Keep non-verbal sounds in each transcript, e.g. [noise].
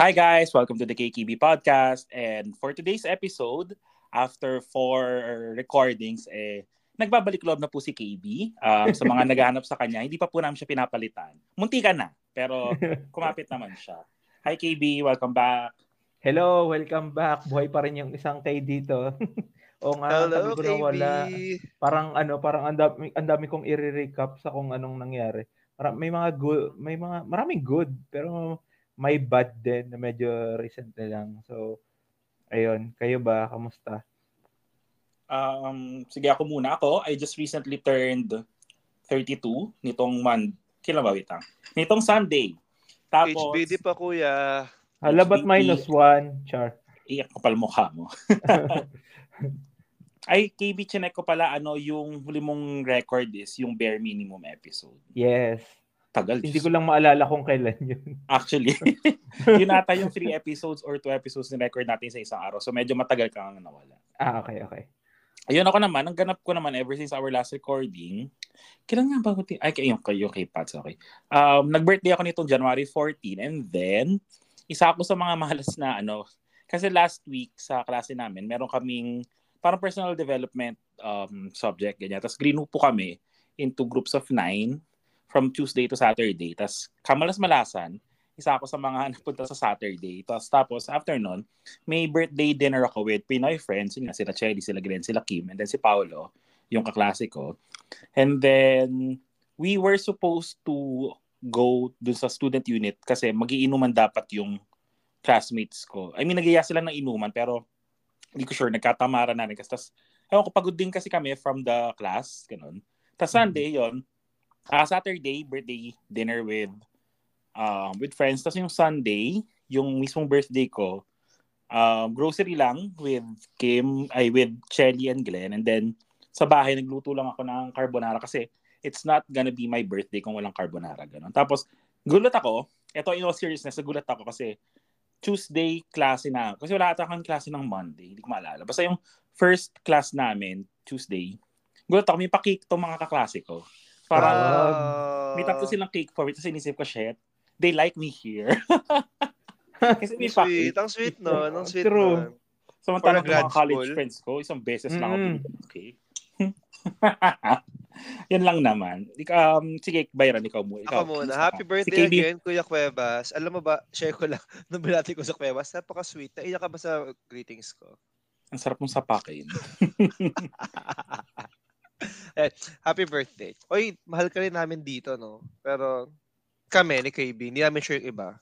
Hi guys, welcome to the KKB podcast. And for today's episode, after four recordings, eh, nagbabalik loob na po si KB. Um, sa mga [laughs] naghahanap sa kanya, hindi pa po namin siya pinapalitan. Munti ka na, pero [laughs] kumapit naman siya. Hi KB, welcome back. Hello, welcome back. Buhay pa rin yung isang kay dito. [laughs] o nga, Hello, sabi ko na KB. wala. Parang ano, parang ang dami, ang dami kong i-recap sa kung anong nangyari. May mga good, may mga maraming good, pero may bad din na medyo recent na lang. So, ayun, kayo ba kamusta? Um, sige ako muna ako. I just recently turned 32 nitong month. Kailan ba? Wait. Nitong Sunday. Tapos, HBD pa kuya. Hala, ba't minus one? Char. iyak kapal mukha mo. [laughs] Ay, KB, chinek ko pala ano yung huli mong record is yung bare minimum episode. Yes. Tagal. Hindi ko lang maalala kung kailan yun. Actually, [laughs] yun ata yung three episodes or two episodes na record natin sa isang araw. So medyo matagal ka nga nawala. Ah, okay, okay. Ayun ako naman, ang ganap ko naman ever since our last recording. Kailan nga ba? ti- Ay, kayo, kayo kay Pats, okay. Um, nag-birthday ako nitong January 14 and then, isa ako sa mga [laughs] malas na ano, kasi last week sa klase namin, meron kaming parang personal development um, subject, ganyan. Tapos green po kami into groups of nine from Tuesday to Saturday. Tapos kamalas-malasan, isa ako sa mga [laughs] napunta sa Saturday. Tapos, tapos after nun, may birthday dinner ako with Pinoy friends. Yun nga, sila Chelly, sila Glenn, sila Kim, and then si Paolo, yung kaklase ko. And then, we were supposed to go dun sa student unit kasi magiinuman dapat yung classmates ko. I mean, nagiya sila ng inuman pero hindi ko sure, nagkatamara na rin. Kasi tas, ewan ko, pagod din kasi kami from the class, ganun. Tapos Sunday, yon ah Saturday, birthday dinner with um, with friends. Tapos yung Sunday, yung mismong birthday ko, um, grocery lang with Kim, ay with Shelly and Glenn. And then, sa bahay, nagluto lang ako ng carbonara kasi it's not gonna be my birthday kung walang carbonara. Ganun. Tapos, gulat ako. Ito, in all seriousness, nagulat ako kasi Tuesday klase na. Kasi wala ata akong klase ng Monday. Hindi ko maalala. Basta yung first class namin, Tuesday, gulat ako, may pa-cake tong mga kaklase ko. Parang, Ah. may tatlo silang cake for it. Tapos inisip ko, shit, they like me here. [laughs] Kasi may sweet. Ang sweet no. Ang sweet True. no. Samantalang yung mga college school. friends ko, isang beses lang ako Mm. binigyan ng cake. [laughs] Yan lang naman. Um, sige, Byron, ikaw mo. Ikaw, Ako muna. Happy birthday si KB, again, Kuya Cuevas. Alam mo ba, share ko lang, [laughs] nung binati ko sa Cuevas, napaka-sweet. Naiyak ka ba sa greetings ko? Ang sarap mong sapakin. [laughs] Happy birthday. Oy, mahal ka rin namin dito, no? Pero kami ni KB, hindi namin sure yung iba.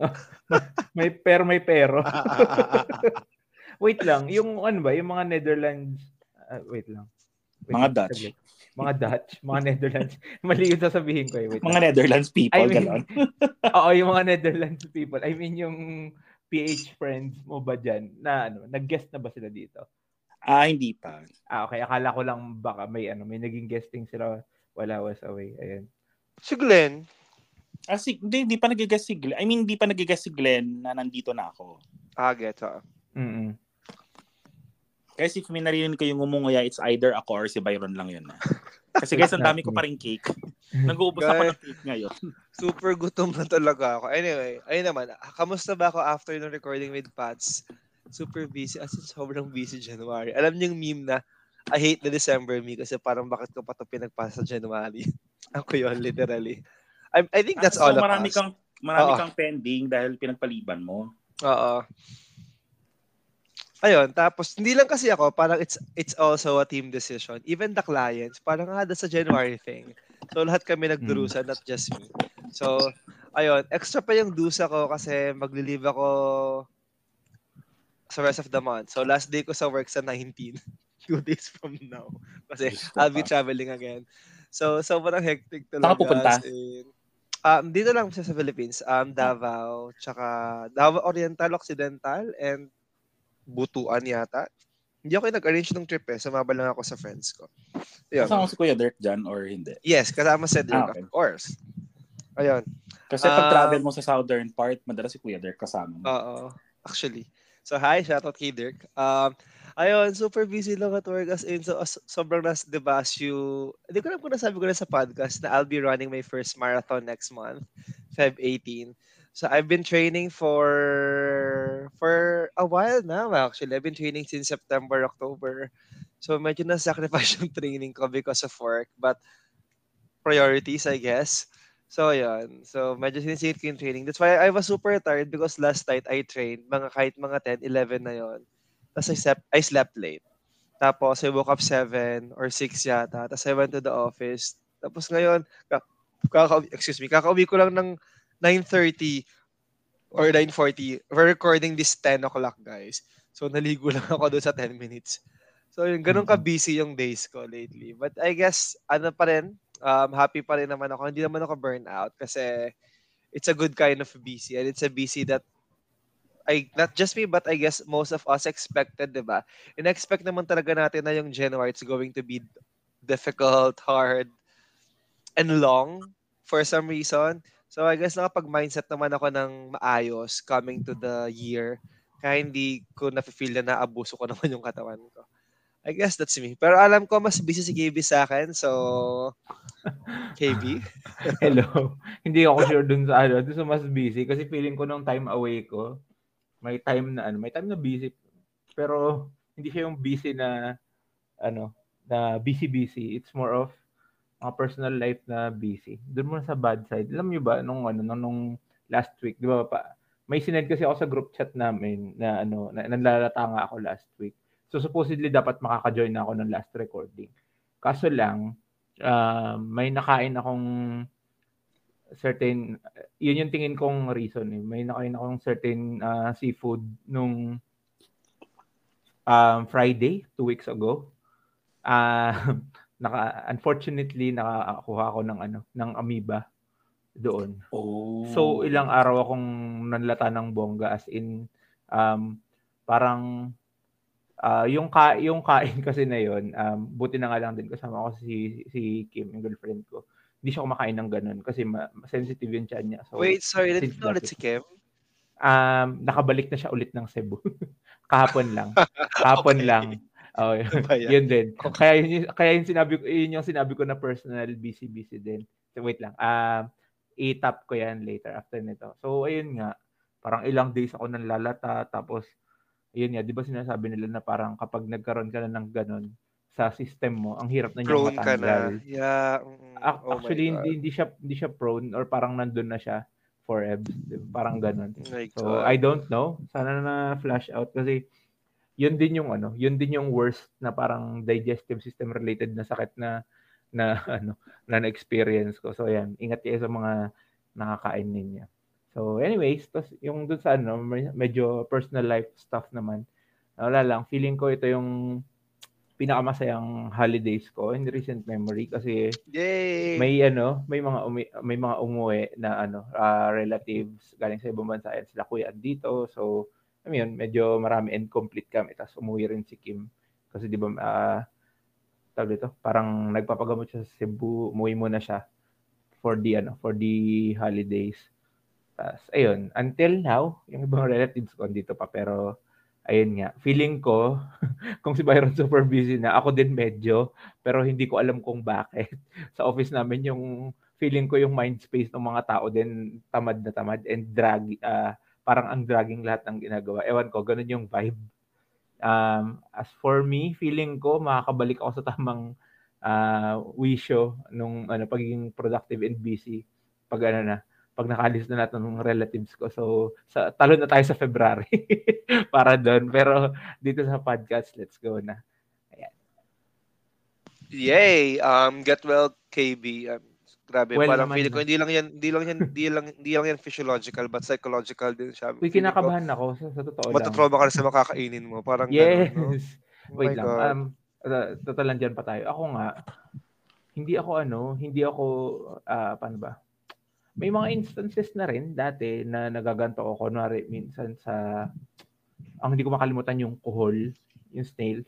[laughs] May pero may pero. [laughs] wait lang, yung ano ba, yung mga Netherlands, ah, wait lang. Wait Mga Dutch. saglit. Mga Dutch, mga Netherlands. Mali yung sasabihin ko eh. Wait Mga lang. Netherlands people, I mean- gano'n. Oo, yung mga Netherlands people. I mean yung PH friends mo ba dyan na ano, nag-guest na ba sila dito? Ah, hindi pa. Ah, okay. Akala ko lang baka may ano, may naging guesting sila while I was away. Ayan. Si Glenn, Ah, si, hindi, hindi pa nag-guess si Glenn. I mean, hindi pa nag-guess si Glenn na nandito na ako. ah, get ha. Mm. Kasi if may narinig ko yung umungaya, it's either ako or si Byron lang yun. ah. Kasi guys, ang dami ko pa rin cake. [laughs] Nag-uubos ako ng cake ngayon. [laughs] Super gutom na talaga ako. Anyway, ayun naman. Kamusta ba ako after ng recording with Pats? Super busy. As in, sobrang busy January. Alam niyo yung meme na, I hate the December me kasi parang bakit ko pa ito pinagpasa sa January. [laughs] Ako yun, literally. I, I think that's Ah, so, all of marami us. kang marami Oo. kang pending dahil pinagpaliban mo. Oo. Ayun, tapos hindi lang kasi ako, parang it's it's also a team decision. Even the clients, parang ah, that's a January thing. So lahat kami nagdurusa, not just me. So, ayun, extra pa yung dusa ko kasi magli-leave ako sa rest of the month. So last day ko sa work sa 19. [laughs] Two days from now. Kasi I'll be traveling again. So, sobrang hectic Saan talaga. ka pupunta? in- um, dito lang siya sa Philippines. Um, Davao, tsaka Davao Oriental, Occidental, and Butuan yata. Hindi ako yung nag-arrange ng trip eh. Sumaba lang ako sa friends ko. Ayun. Kasama si Kuya Dirk dyan or hindi? Yes, kasama si Dirk, Ah, okay. of course. Ayun. Kasi pag Ah. travel mo sa southern part, madalas si Kuya Dirk kasama mo. Oo. Actually. So, hi, shoutout kay Dirk. Um, ayun, super busy lang at work as in. So, sobrang nas, di ba, as you, hindi ko alam kung nasabi ko na sa podcast na I'll be running my first marathon next month, Feb 18. So I've been training for for a while now actually. I've been training since September, October. So medyo na-sacrifice [laughs] yung training ko because of work. But priorities, I guess. So yan. So medyo sinisingit ko yung training. That's why I was super tired because last night I trained mga kahit mga 10, 11 na yon. Tapos I slept, I slept late. Tapos I woke up 7 or 6 yata. Tapos I went to the office. Tapos ngayon, kaka, excuse me, kakauwi ko lang ng 9.30 or 9.40. We're recording this 10 o'clock, guys. So, naligo lang ako doon sa 10 minutes. So, yung ganun ka-busy yung days ko lately. But I guess, ano pa rin, um, happy pa rin naman ako. Hindi naman ako burn out kasi it's a good kind of busy and it's a busy that I not just me but I guess most of us expected, 'di ba? In-expect naman talaga natin na yung January it's going to be difficult, hard, and long for some reason. So I guess nakapag-mindset naman ako ng maayos coming to the year. Kaya hindi ko na-feel na naabuso ko [laughs] naman yung katawan ko. I guess that's me. Pero alam ko mas busy si KB sa akin. So, [laughs] KB? Hello. [laughs] hindi ako sure dun sa ano. Dun sa mas busy. Kasi feeling ko nung time away ko, may time na ano, may time na busy. Pero hindi siya yung busy na ano, na busy-busy. It's more of mga personal life na busy. Doon muna sa bad side. Alam niyo ba nung ano nung, nung last week, 'di ba pa? May sinend kasi ako sa group chat namin na ano, na, nalalata nga ako last week. So supposedly dapat makaka-join na ako ng last recording. Kaso lang uh, may nakain akong certain yun yung tingin kong reason eh. May nakain akong certain uh, seafood nung um, Friday, two weeks ago. Uh, [laughs] naka unfortunately nakakuha ako ng ano ng amoeba doon. Oh. So ilang araw akong nanlata ng bongga as in um parang uh, yung ka yung kain [laughs] kasi na yon um buti na nga lang din kasama ko si si Kim yung girlfriend ko. Hindi siya kumakain ng ganun kasi ma- sensitive yung tiyan niya. So, Wait, sorry, did you ulit si Kim? Um, nakabalik na siya ulit ng Cebu. [laughs] Kahapon lang. Kahapon [laughs] okay. lang. Oh, yun, yun din. Kaya yun, kaya yung sinabi ko, yun yung sinabi ko na personal busy busy din. So, wait lang. Uh, i-tap ko yan later after nito. So ayun nga, parang ilang days ako nang lalata tapos ayun nga, 'di ba sinasabi nila na parang kapag nagkaroon ka na ng ganun sa system mo, ang hirap na niya prone matanggal. Ka na. Yeah. Mm, oh Actually hindi hindi siya hindi siya prone or parang nandun na siya for ebs. Parang ganun. Oh so I don't know. Sana na flash out kasi yun din yung ano, yun din yung worst na parang digestive system related na sakit na na [laughs] ano na na-experience ko. So ayan, ingat kayo sa mga nakakain ninyo. So anyways, tas yung dun sa ano, medyo personal life stuff naman. Wala lang, feeling ko ito yung pinakamasayang holidays ko in recent memory kasi Yay! may ano, may mga umi, may mga umuwi na ano, uh, relatives galing sa ibang bansa at sila kuya dito. So I mean, medyo marami and complete kami. Tapos umuwi rin si Kim. Kasi di ba, uh, tawag dito, parang nagpapagamot siya sa Cebu, umuwi muna siya for the, ano, for the holidays. Tapos, ayun, until now, yung ibang relatives ko dito pa, pero, ayun nga, feeling ko, [laughs] kung si Byron super busy na, ako din medyo, pero hindi ko alam kung bakit. [laughs] sa office namin, yung feeling ko yung mind space ng mga tao din tamad na tamad and drag, uh, parang ang dragging lahat ng ginagawa. Ewan ko, ganun yung vibe. Um, as for me, feeling ko makakabalik ako sa tamang uh, wisyo nung ano, pagiging productive and busy pag ano na, pag nakalis na natin ng relatives ko. So, sa, talo na tayo sa February [laughs] para doon. Pero dito sa podcast, let's go na. Ayan. Yay! Um, get well, KB. Um, Grabe, well, parang feeling ko hindi lang yan, hindi lang yan, hindi lang hindi lang yan physiological but psychological din siya. Uy, kinakabahan ko, ako sa, sa totoo lang. Matatrauma ka sa makakainin mo, parang yes. Ganun, no? Oh Wait lang. God. Um, total lang dyan pa tayo. Ako nga, hindi ako ano, hindi ako, uh, paano ba? May mga instances na rin dati na nagaganto ako. Kunwari, minsan sa, ang hindi ko makalimutan yung kuhol, yung snail.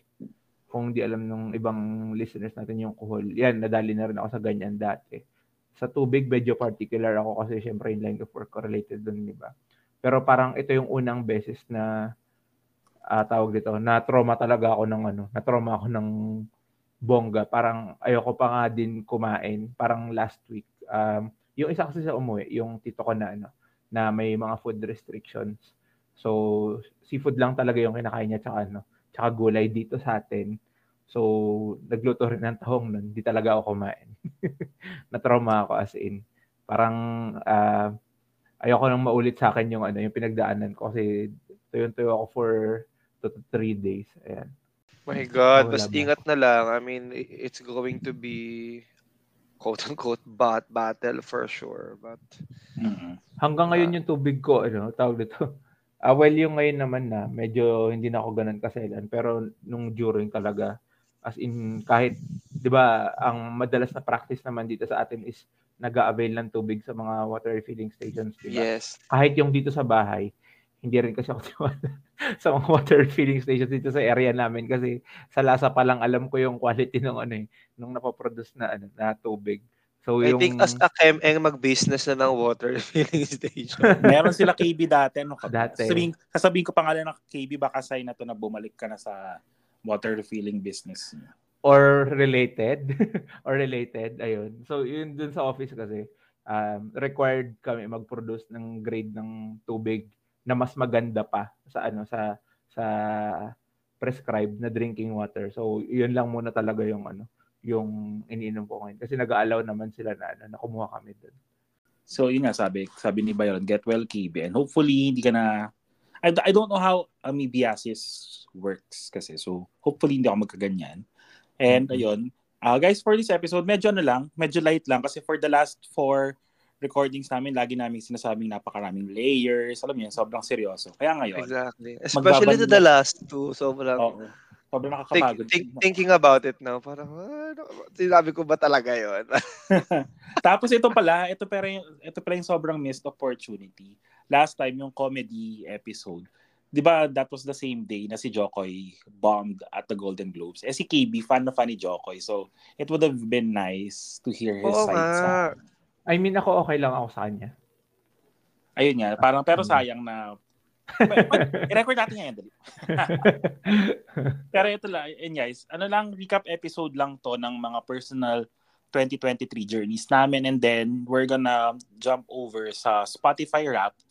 Kung di alam ng ibang listeners natin yung kuhol. Yan, nadali na rin ako sa ganyan dati sa tubig medyo particular ako kasi syempre yung line of work ko related dun, di ba? Pero parang ito yung unang beses na uh, tawag dito, na trauma talaga ako ng ano, na trauma ako ng bongga. Parang ayoko pa nga din kumain, parang last week. Um, yung isa kasi sa umuwi, yung tito ko na ano, na may mga food restrictions. So, seafood lang talaga yung kinakain niya tsaka ano, tsaka gulay dito sa atin. So, nagluto rin ng tahong nun. Hindi talaga ako kumain. [laughs] Na-trauma ako as in. Parang uh, ayoko nang maulit sa akin yung ano, yung pinagdaanan ko kasi tuyon-tuyo ako for 2 to 3 days. Ayan. My God, mas ingat na lang. I mean, it's going to be quote-unquote bat battle for sure. But mm-hmm. hanggang ngayon uh, yung tubig ko, ano, tawag dito. Uh, [laughs] well, yung ngayon naman na, medyo hindi na ako ganun kaselan. Pero nung during talaga, as in kahit, di ba, ang madalas na practice naman dito sa atin is nag-avail ng tubig sa mga water refilling stations, di ba? Yes. Kahit yung dito sa bahay, hindi rin kasi ako [laughs] [laughs] sa mga water [laughs] filling stations dito sa area namin kasi sa lasa pa lang alam ko yung quality ng ano eh, nung napoproduce na ano na tubig. So I yung... think as a ChemEng mag-business na ng water [laughs] filling station. Meron sila KB dati. No? Dati. Sabihin, sasabihin ko pangalan ng KB baka sign na to na bumalik ka na sa water refilling business. Or related. or related. Ayun. So, yun dun sa office kasi, um, required kami mag-produce ng grade ng tubig na mas maganda pa sa ano sa sa prescribed na drinking water. So, yun lang muna talaga yung ano, yung iniinom ko ngayon kasi nag-allow naman sila na ano, na kumuha kami doon. So, yun nga sabi, sabi ni Byron, get well, KB. And hopefully, hindi ka na I, I don't know how amoebiasis works kasi. So, hopefully hindi ako magkaganyan. And mm-hmm. ayun, uh, guys, for this episode, medyo ano lang, medyo light lang kasi for the last four recordings namin, lagi namin sinasabing napakaraming layers. Alam yun, sobrang seryoso. Kaya ngayon. Exactly. Especially to the last two. Sobrang, oh, sobrang nakakapagod. Think, think, thinking about it now, parang, ano, sinabi ko ba talaga yon [laughs] [laughs] Tapos ito pala, ito pala, yung, ito pala yung sobrang missed opportunity last time yung comedy episode, 'di ba that was the same day na si Jokoy bombed at the Golden Globes. Eh si KB fan na fan ni Jokoy. So it would have been nice to hear his Oo side sa I mean ako okay lang ako sa kanya. Ayun nga, parang pero sayang na I-record natin ngayon dali. [laughs] pero ito lang, and guys, ano lang recap episode lang to ng mga personal 2023 journeys namin and then we're gonna jump over sa Spotify Wrapped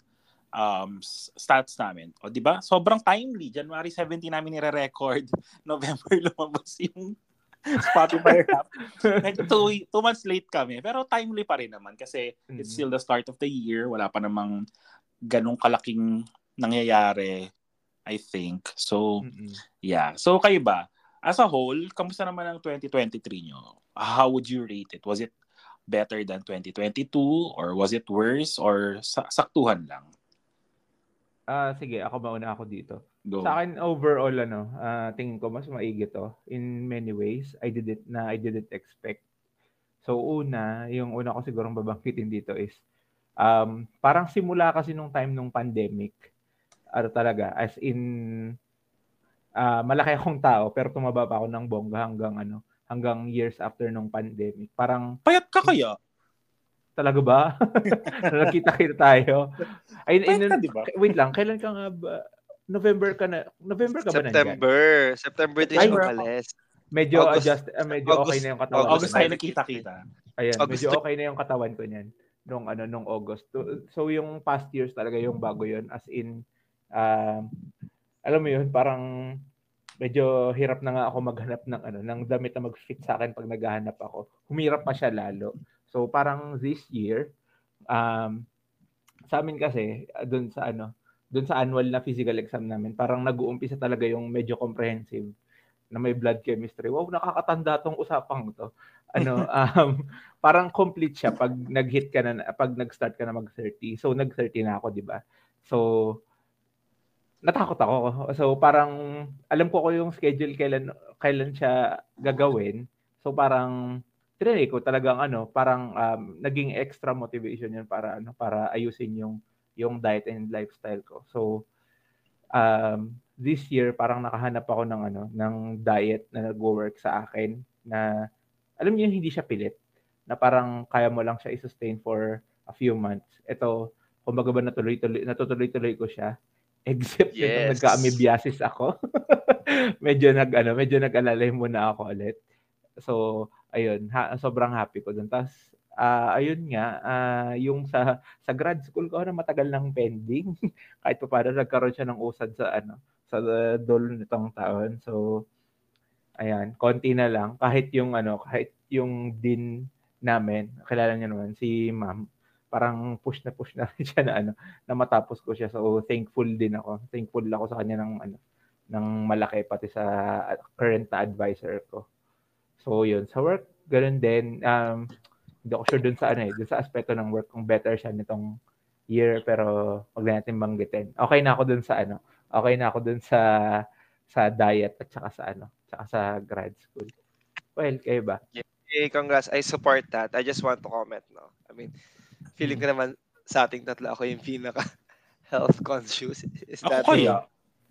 um, stats namin. O, di ba? Sobrang timely. January 17 namin nire-record. [laughs] November lumabas yung Spotify rap. [laughs] Medyo two, two months late kami. Pero timely pa rin naman kasi mm-hmm. it's still the start of the year. Wala pa namang ganong kalaking nangyayari, I think. So, mm-hmm. yeah. So, kayo ba? As a whole, kamusta naman ang 2023 nyo? How would you rate it? Was it better than 2022 or was it worse or sa- saktuhan lang? Ah, sige, ako mauna ako dito. Go. Sa akin overall ano, uh, tingin ko mas maigi to in many ways. I did it na I didn't expect. So una, yung una ko siguro babangkitin dito is um, parang simula kasi nung time nung pandemic. Ano talaga, as in uh, malaki akong tao pero tumaba pa ako ng bongga hanggang ano, hanggang years after nung pandemic. Parang payat ka kaya? Talaga ba? [laughs] Nakita-kita tayo. Ay, in, in, diba? Wait lang, kailan ka nga ba? November ka na. November ka ba? September. September din siya umalis. Medyo August, adjust, uh, medyo August, okay na yung katawan. August tayo nakita-kita. Ayan, August medyo okay na yung katawan ko niyan nung ano nung August. So yung past years talaga yung bago yon as in uh, alam mo yun, parang medyo hirap na nga ako maghanap ng ano ng damit na mag-fit sa akin pag naghahanap ako. Humirap pa siya lalo. So parang this year, um, sa amin kasi, uh, doon sa ano, doon sa annual na physical exam namin, parang nag-uumpisa talaga yung medyo comprehensive na may blood chemistry. Wow, nakakatanda tong usapang to. Ano, [laughs] um, parang complete siya pag nag-hit ka na, pag nag-start ka na mag-30. So, nag-30 na ako, di ba? So, natakot ako. So, parang, alam ko ko yung schedule kailan, kailan siya gagawin. So, parang, trinay ko talagang ano, parang um, naging extra motivation yun para ano, para ayusin yung yung diet and lifestyle ko. So um, this year parang nakahanap ako ng ano, ng diet na nagwo-work sa akin na alam niyo hindi siya pilit na parang kaya mo lang siya i-sustain for a few months. Ito, kumbaga ba natuloy-tuloy, natutuloy-tuloy ko siya. [laughs] Except yes. nung nagka-amoebiasis ako. [laughs] medyo nag ano, medyo nag-alalay muna ako ulit. So, ayun, ha, sobrang happy ko dun. Tapos, Ah, ayun nga, ah, yung sa sa grad school ko na matagal nang pending. [laughs] Kahit pa paano nagkaroon siya ng usad sa ano, sa dulo nitong taon. So ayan, konti na lang kahit yung ano, kahit yung din namin, kilala niyo naman si Ma'am, parang push na push na [laughs] siya na ano, na matapos ko siya. So thankful din ako. Thankful ako sa kanya ng ano, ng malaki pati sa current na advisor ko. So yun, sa work ganun din um hindi ako sure dun sa ano eh, dun sa aspeto ng work kung better siya nitong year pero wag na natin banggitin. Okay na ako dun sa ano, okay na ako dun sa sa diet at saka sa ano, saka sa grad school. Well, kayo ba? Okay, congrats. I support that. I just want to comment, no? I mean, feeling ko naman sa ating tatlo ako yung pinaka health conscious. Is Ako that kaya.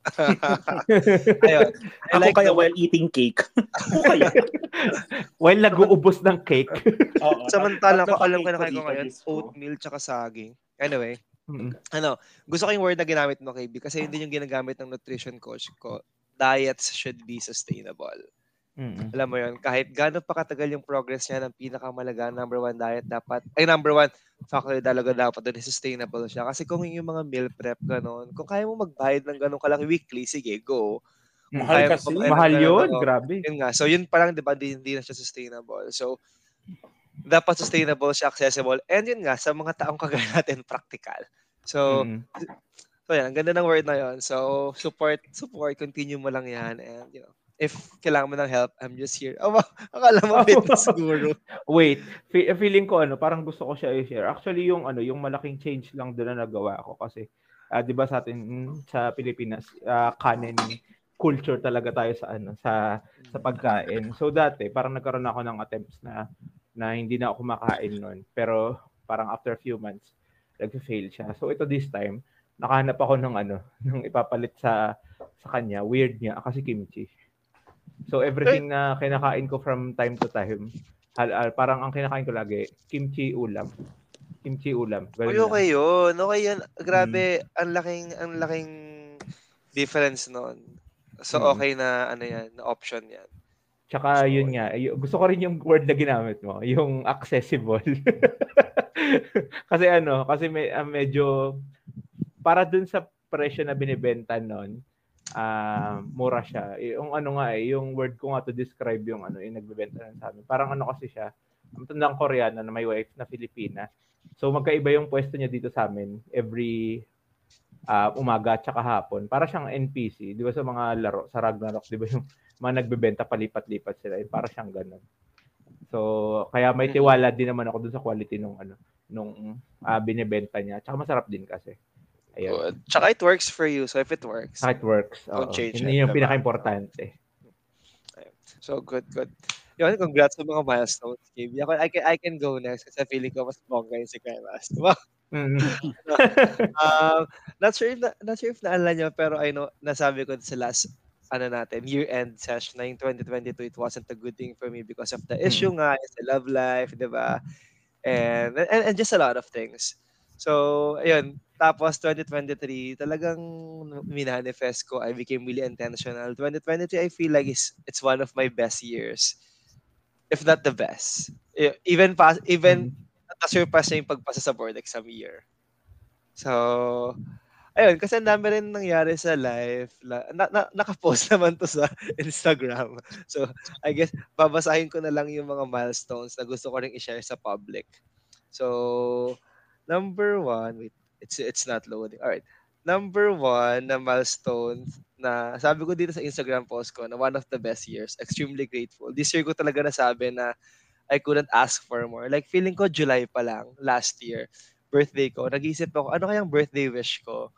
[laughs] Ayun. I Ako like kaya the- while eating cake. [laughs] Ako kaya. Well, nag-uubos ng cake. Oo, Samantalang ko alam ko na kayo dito, ngayon, ko. oatmeal tsaka saging. Anyway, Mm. ano, gusto ko yung word na ginamit mo, KB, kasi hindi yung ginagamit ng nutrition coach ko. Diets should be sustainable. Mm. Alam mo yun, kahit gaano pa katagal yung progress niya ng pinakamalaga, number one diet dapat, ay number one factor talaga dapat doon sustainable siya. Kasi kung yung mga meal prep, ganon, kung kaya mo magbayad ng ganon kalaki weekly, sige, go. Mahal Kaya mo kasi. ng Mahal yun, ano, grabe. Yun nga. So, yun parang, di ba, di, hindi na siya sustainable. So, dapat sustainable siya, accessible. And yun nga, sa mga taong kagaya [laughs] natin, practical. So, Mm. so yan, ang ganda ng word na yun. So, support, support, continue mo lang yan. And, you know, if kailangan mo ng help, I'm just here. Oh, akala mo [laughs] Oh. fitness guru. Wait, fe- feeling ko ano, parang gusto ko siya i-share. Actually, yung ano, yung malaking change lang doon na nagawa ko kasi ah, 'di ba sa atin mm, sa Pilipinas, ah, kanin culture talaga tayo sa ano, sa sa pagkain. So dati, parang nagkaroon ako ng attempts na na hindi na ako kumakain noon. Pero parang after a few months, nag-fail siya. So ito this time, nakahanap ako ng ano, [laughs] ng ipapalit sa sa kanya. Weird niya kasi kimchi. So everything na kinakain ko from time to time, hal, ah, parang ang kinakain ko lagi, kimchi ulam. Kimchi ulam. Uy, okay yun. Okay yan. Grabe, Mm. ang laking, ang laking difference noon. So, Mm. okay na, ano yan, na option yan. Tsaka So, yun nga, gusto ko rin yung word na ginamit mo, yung accessible. [laughs] kasi ano, kasi may, ah, medyo para dun sa presyo na binibenta noon, ah mura siya. Yung ano nga eh, yung word ko nga to describe yung ano, yung nagbebenta nun sa amin. Parang ano kasi siya, ang tandang Koreano na may wife na Filipina. So magkaiba yung pwesto niya dito sa amin every ah, umaga at saka hapon. Para siyang NPC, 'di ba sa mga laro, sa Ragnarok, 'di ba yung mga nagbebenta palipat-lipat sila, eh, para siyang ganun. So, kaya may Mm. tiwala din naman ako dun sa quality nung ano, nung ah, binebenta niya. Tsaka masarap din kasi. Ayun. Good. Tsaka it works for you. So, if it works, it works. Don't Oo. change Yun it, yung diba? pinaka-importante. so good, good. Yun, congrats sa mga milestones, KB. Ako, I can, I can go next kasi feeling ko mas bongga yung si Kremas. [laughs] Diba? Mm. [laughs] um, not sure if na, not sure if naalala nyo, pero I know, nasabi ko sa last ano natin, year-end session na yung 2022, it wasn't a good thing for me because of the issue nga, it's the love life, di ba? And, and, and just a lot of things. So, ayun, tapos 2023, talagang minanifest ko, I became really intentional. 2023, I feel like it's, it's one of my best years. If not the best. E- Even, pa, even na-surpass niya yung pagpasa sa board exam year. So, ayun, kasi ang dami rin nangyari sa life. Na, na, nakapost [laughs] naman to sa Instagram. So, I guess, babasahin ko na lang yung mga milestones na gusto ko rin i-share sa public. So, number one, wait, it's, it's not loading. Alright. Number one na milestone na sabi ko dito sa Instagram post ko na one of the best years. Extremely grateful. This year ko talaga nasabi na I couldn't ask for more. Like feeling ko July pa lang last year, birthday ko. Nag-isip ako, ano kayang birthday wish ko?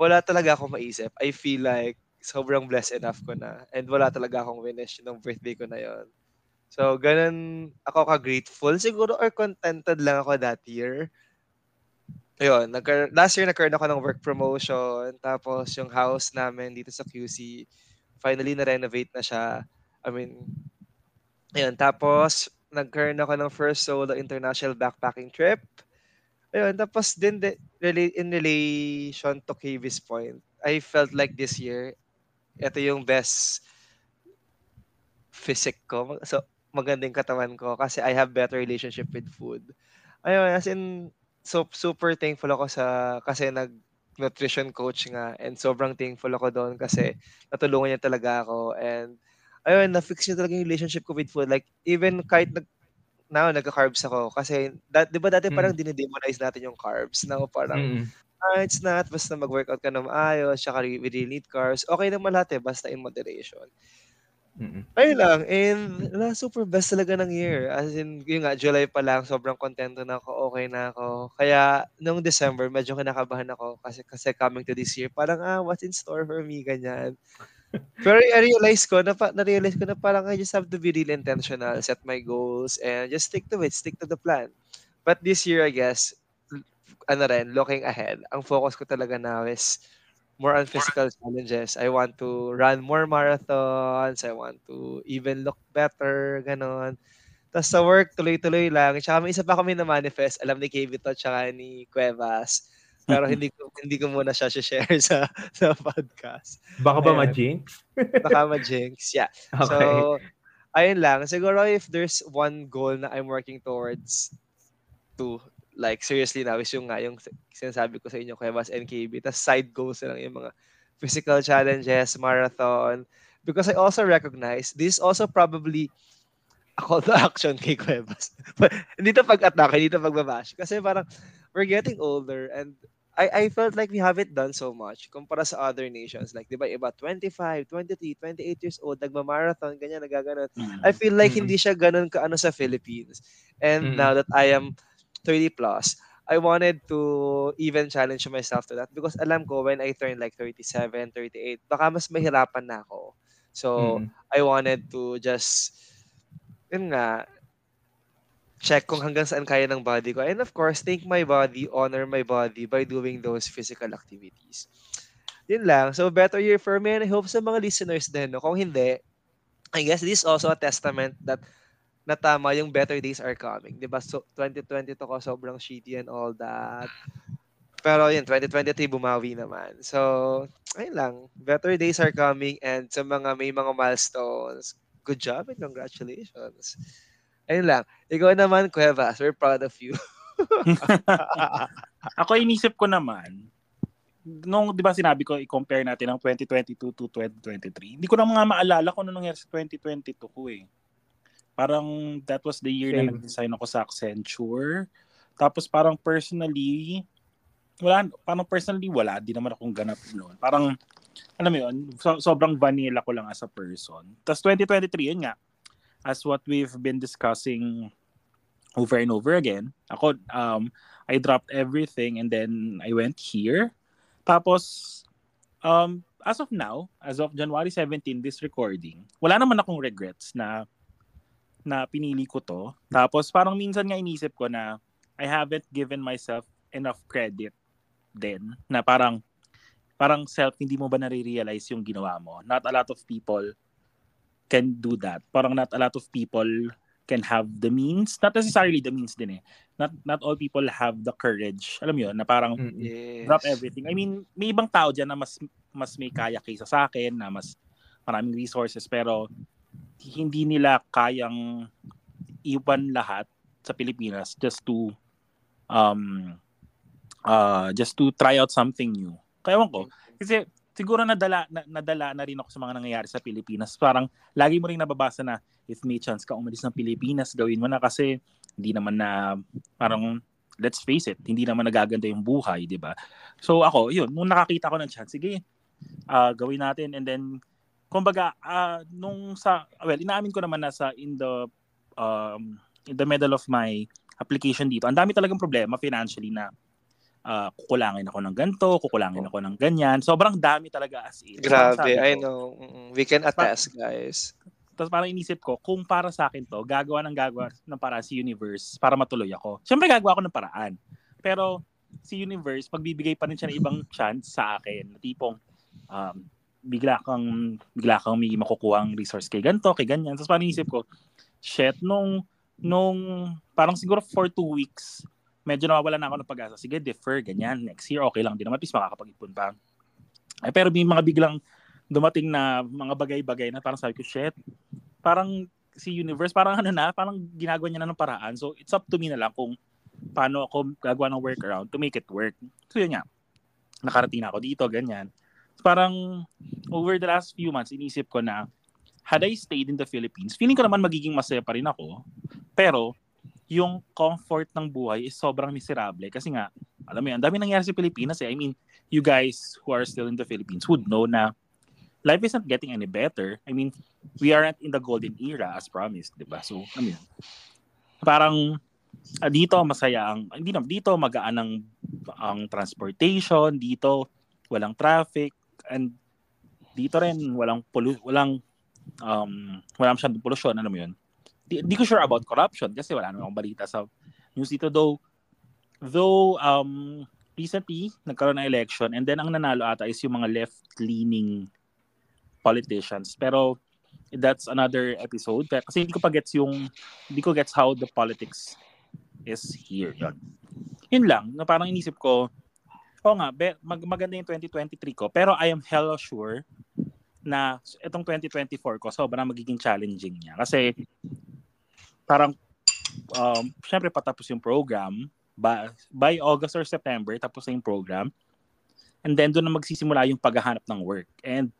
Wala talaga ako maisip. I feel like sobrang blessed enough ko na. And wala talaga akong winish nung birthday ko na yon. So, ganun ako ka-grateful. Siguro or contented lang ako that year. Ayun, nagkar- last year nagkaroon ako ng work promotion. Tapos yung house namin dito sa QC, finally na-renovate na siya. I mean, ayun. Tapos, nagkaroon ako ng first solo international backpacking trip. Ayun, tapos din de, rela- in relation to KV's point, I felt like this year, ito yung best physic ko. So, magandang katawan ko kasi I have better relationship with food. Ayun, as in, so, super thankful ako sa, kasi nag, nutrition coach nga and sobrang thankful ako doon kasi natulungan niya talaga ako and ayun na-fix niya talaga yung relationship ko with food like even kahit nag now nagka-carbs ako kasi da, 'di ba dati parang mm. dinidemonize natin yung carbs now parang mm. ah, it's not basta mag-workout ka na maayos tsaka we really need carbs okay naman lahat eh basta in moderation Mm. Ayun lang, and na super best talaga ng year. As in, yun nga, July pa lang, sobrang kontento na ako, okay na ako. Kaya, nung December, medyo kinakabahan ako kasi, kasi coming to this year, parang, ah, what's in store for me, ganyan. [laughs] Pero I-realize ko, na, na-realize ko na parang I just have to be really intentional, set my goals, and just stick to it, stick to the plan. But this year, I guess, ano rin, looking ahead, ang focus ko talaga now is more on physical challenges. I want to run more marathons. I want to even look better, ganon. Tapos sa work, tuloy-tuloy lang. Tsaka may isa pa kami na manifest. Alam ni KB to, tsaka ni Cuevas. Pero hindi ko hindi ko muna siya share [laughs] sa sa podcast. Baka ba ma-jinx? Baka [laughs] ma-jinx, yeah. Okay. So, ayun lang. Siguro if there's one goal na I'm working towards to like seriously now is yung nga yung sinasabi ko sa inyo kay Bas NKB tas side goals na lang yung mga physical challenges marathon because I also recognize this also probably a call to [laughs] action kay Cuevas. hindi to pag-attack, hindi to pagbabash. Kasi parang we're getting older and I, I felt like we haven't done so much kumpara sa other nations. Like, di ba, iba 25, 23, 28 years old, nagma-marathon, ganyan, nagaganon. Mm-hmm. I feel like mm-hmm. hindi siya ganun kaano sa Philippines. And mm-hmm. now that I am 30 plus, I wanted to even challenge myself to that because alam ko when I turn like 37, 38, baka mas mahirapan na ako. So, mm. I wanted to just, yun nga, check kung hanggang saan kaya ng body ko. And of course, thank my body, honor my body by doing those physical activities. Yun lang. So, better year for me and I hope sa mga listeners din. No? Kung hindi, I guess this is also a testament that na tama yung better days are coming. 'Di ba? So 2022 ko sobrang shitty and all that. Pero yun, 2023 bumawi naman. So, ayun lang. Better days are coming and sa mga may mga milestones, good job and congratulations. Ayun lang. Ikaw naman, Cuevas, we're proud of you. [laughs] Ako inisip ko naman, nung 'di ba sinabi ko i-compare natin ang 2022 to 2023. Hindi ko na mga maalala kung ano nangyari sa 2022 ko eh. Parang that was the year Same. na nag-design ako sa Accenture. Tapos parang personally, wala, parang personally wala. Di naman akong ganap noon. Parang, alam mo yun, so, sobrang vanilla ko lang as a person. Tapos 2023, yun nga, as what we've been discussing over and over again, ako, um, I dropped everything and then I went here. Tapos, um, as of now, as of January 17, this recording, wala naman akong regrets na na pinili ko to. Tapos parang minsan nga inisip ko na I haven't given myself enough credit din na parang parang self hindi mo ba nare-realize yung ginawa mo. Not a lot of people can do that. Parang not a lot of people can have the means, not necessarily the means din eh. Not not all people have the courage. Alam mo yun, na parang yes. drop everything. I mean, may ibang tao diyan na mas mas may kaya kaysa sa akin, na mas maraming resources pero hindi nila kayang iwan lahat sa Pilipinas just to um uh just to try out something new. Kaya ko kasi siguro nadala na, nadala na rin ako sa mga nangyayari sa Pilipinas. Parang lagi mo ring nababasa na if may chance ka umalis ng Pilipinas, gawin mo na kasi hindi naman na parang let's face it, hindi naman nagaganda yung buhay, 'di ba? So ako, yun, nung nakakita ko ng chance, sige, uh, gawin natin and then kumbaga uh, nung sa well inaamin ko naman na sa in the um, in the middle of my application dito ang dami talagang problema financially na uh, kukulangin ako ng ganto, kukulangin ako ng ganyan. Sobrang dami talaga as in. Grabe, I know. We can attest, guys. Tapos parang inisip ko, kung para sa akin to, gagawa ng gagawa ng para si Universe para matuloy ako. Siyempre gagawa ako ng paraan. Pero si Universe, pagbibigay pa rin siya ng ibang chance sa akin. Na tipong, um, bigla kang bigla kang may makukuha ang resource kay ganto, kay ganyan. Tapos parang isip ko, shit, nung nung parang siguro for two weeks, medyo nawawala na ako ng pag-asa. Sige, defer, ganyan. Next year, okay lang din naman. At least makakapag-ipon pa. Eh, pero may mga biglang dumating na mga bagay-bagay na parang sabi ko, shit, parang si Universe, parang ano na, parang ginagawa niya na ng paraan. So, it's up to me na lang kung paano ako gagawa ng workaround to make it work. So, yun nga. Nakarating na ako dito, ganyan. Parang over the last few months, inisip ko na had I stayed in the Philippines, feeling ko naman magiging masaya pa rin ako. Pero, yung comfort ng buhay is sobrang miserable. Kasi nga, alam mo yan, dami nangyari sa Pilipinas eh. I mean, you guys who are still in the Philippines would know na life isn't getting any better. I mean, we aren't in the golden era as promised, di ba? So, I mean, parang uh, dito masaya ang, hindi na, dito magaan ang, ang transportation, dito walang traffic, and dito rin walang polu- walang um, wala masyadong pollution, ano mo yun? Di, di ko sure about corruption kasi wala namang balita sa news dito. Though though um recently nagkaroon ng election and then ang nanalo ata is yung mga left-leaning politicians. Pero that's another episode. Kasi hindi ko pa gets yung hindi ko gets how the politics is here. Yun. Yun lang. Na parang inisip ko oh nga be, mag, maganda yung 2023 ko pero I am hell sure na itong 2024 ko sobrang magiging challenging niya. Kasi parang um, syempre patapos yung program by, by August or September tapos na yung program and then doon na magsisimula yung paghahanap ng work. And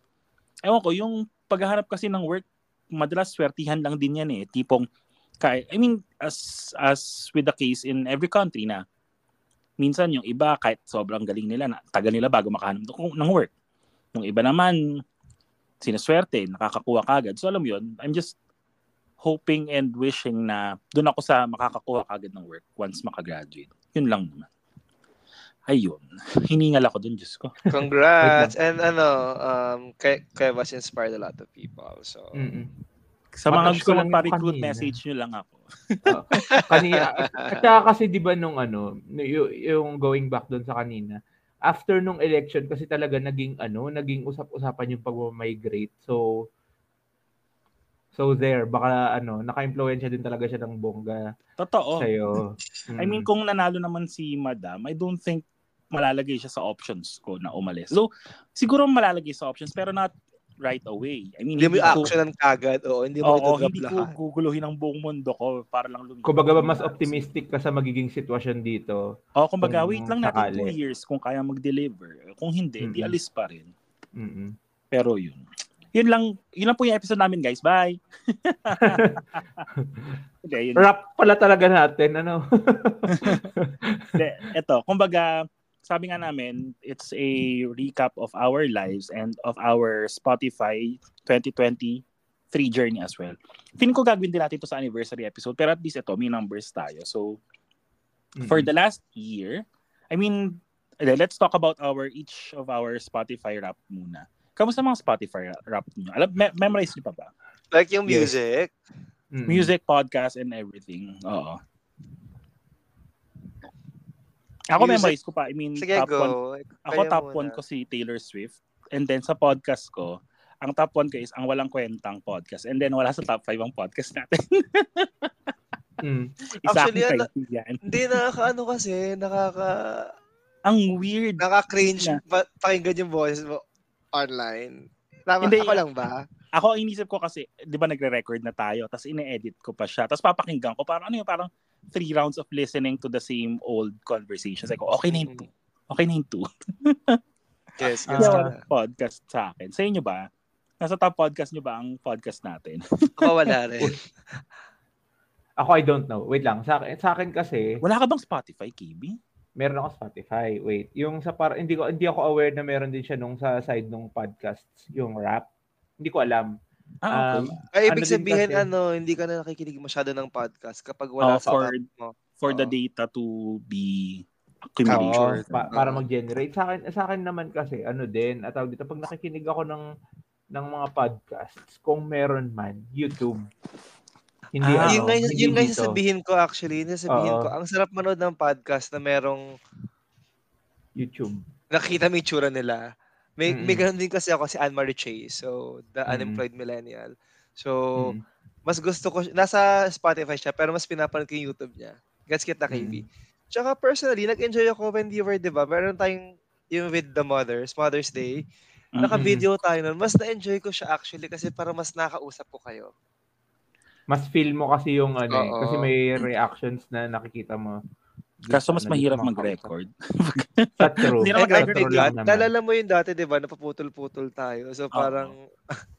ewan ko yung paghahanap kasi ng work madalas swertihan lang din yan eh tipong I mean as as with the case in every country na minsan yung iba kahit sobrang galing nila na tagal nila bago makahanap ng work yung iba naman sinaswerte nakakakuha kagad so alam mo yun I'm just hoping and wishing na doon ako sa makakakuha kagad ng work once makagraduate. Yun lang naman. Ayun. Hiningal ako doon, Diyos ko. Congrats! And ano, um, kay, kay was inspired a lot of people. So, Mm-mm. Sa mga Matouch gusto ko lang kanina. message nyo lang ako. Oo. [laughs] kanina, at saka kasi 'di ba nung ano, yung, yung going back doon sa kanina, after nung election kasi talaga naging ano, naging usap-usapan yung pag-migrate. So So there, baka ano, naka-impluwensya din talaga siya ng bongga Totoo. sa'yo. I mean, Mm. kung nanalo naman si Madam, I don't think malalagay siya sa options ko na umalis. So, siguro malalagay sa options, pero not right away. I mean, hindi mo ko- actionan kagad. Oo, hindi mo Oo, ito hindi ko lahat. guguluhin ang buong mundo ko para lang lumipat. Kumbaga ba mas optimistic ka sa magiging sitwasyon dito? O, kumbaga, wait lang natin sakali. two years kung kaya mag-deliver. Kung hindi, di Mm-mm. alis pa rin. Mm-mm. Pero yun. Yun lang, yun lang po yung episode namin, guys. Bye! [laughs] Hindi, yun. Rap pala talaga natin, ano? [laughs] Hindi, eto, kumbaga, sabi nga namin, it's a recap of our lives and of our Spotify 2023 journey as well. Feeling ko gagawin din natin ito sa anniversary episode, pero at least ito, may numbers tayo. So, for the last year, I mean, let's talk about our each of our Spotify rap muna. Kamusta mga Spotify rap niyo? Alam, me- memorize niyo pa ba? Like yung Yes. music. Mm-mm. Music, podcast, and everything. Oo. Ako Music- memorize ko pa. I mean, Sige, top one go. Ako Kayo top muna. 1 ko si Taylor Swift. And then sa podcast ko, ang top 1 ko is ang walang kwentang podcast. And then wala sa top 5 ang podcast natin. [laughs] Mm. Isa Actually, ano- kaibigan. Hindi, nakakaano kasi, nakaka... Ang weird. Nakaka-cringe Na. pa- pakinggan yung boses mo online. Tama, Hindi, ako lang ba? Ako, ang inisip ko kasi, di ba nagre-record na tayo, tapos ine-edit ko pa siya, tapos papakinggan ko, parang ano yung parang three rounds of listening to the same old conversations. Like, okay na yung two. Okay na yung two. [laughs] Yes, yes. ka. podcast sa akin. Sa inyo ba? Nasa top podcast nyo ba ang podcast natin? [laughs] Ako wala rin. Ako, I don't know. Wait lang. Sa akin, sa akin kasi, Wala ka bang Spotify, KB? meron ako Spotify. Wait. Yung sa para hindi ko hindi ako aware na meron din siya nung sa side nung podcasts, yung rap. Hindi ko alam. Ah, okay. Um, Ay, Ano ibig din sabihin, kasi- ano, hindi ka na nakikinig masyado ng podcast kapag wala Oh, sa for- mo. for the Oo. data to be accumulated. pa- para mag-generate. Sa akin, sa akin naman kasi, ano din, at tawag dito, pag nakikinig ako ng ng mga podcasts, kung meron man, YouTube. Hindi Ah, ano, yun nga, yung- hindi yun nga sasabihin ko actually. Yung sasabihin Oo. ko, ang sarap manood ng podcast na merong YouTube. nakita mo yung tsura nila. May, may Mm-mm. ganun din kasi ako si Anne-Marie Chase. So, the Mm-mm. unemployed millennial. So, Mm. mas gusto ko, nasa Spotify siya, pero mas pinapanood ko yung YouTube niya. Gets kita, KB. Tsaka personally, nag-enjoy ako when you were, di ba? Meron tayong yung with the mothers, Mother's Day. Naka-video tayo nun. Mas na-enjoy ko siya actually kasi para mas nakausap ko kayo. mas feel mo kasi yung ano eh, Oo. kasi may reactions na nakikita mo. Kaso mas mahirap mag-record. [laughs] Hindi Sa mag-record. Nalala mo yung dati, di ba? Napaputol-putol tayo. So, parang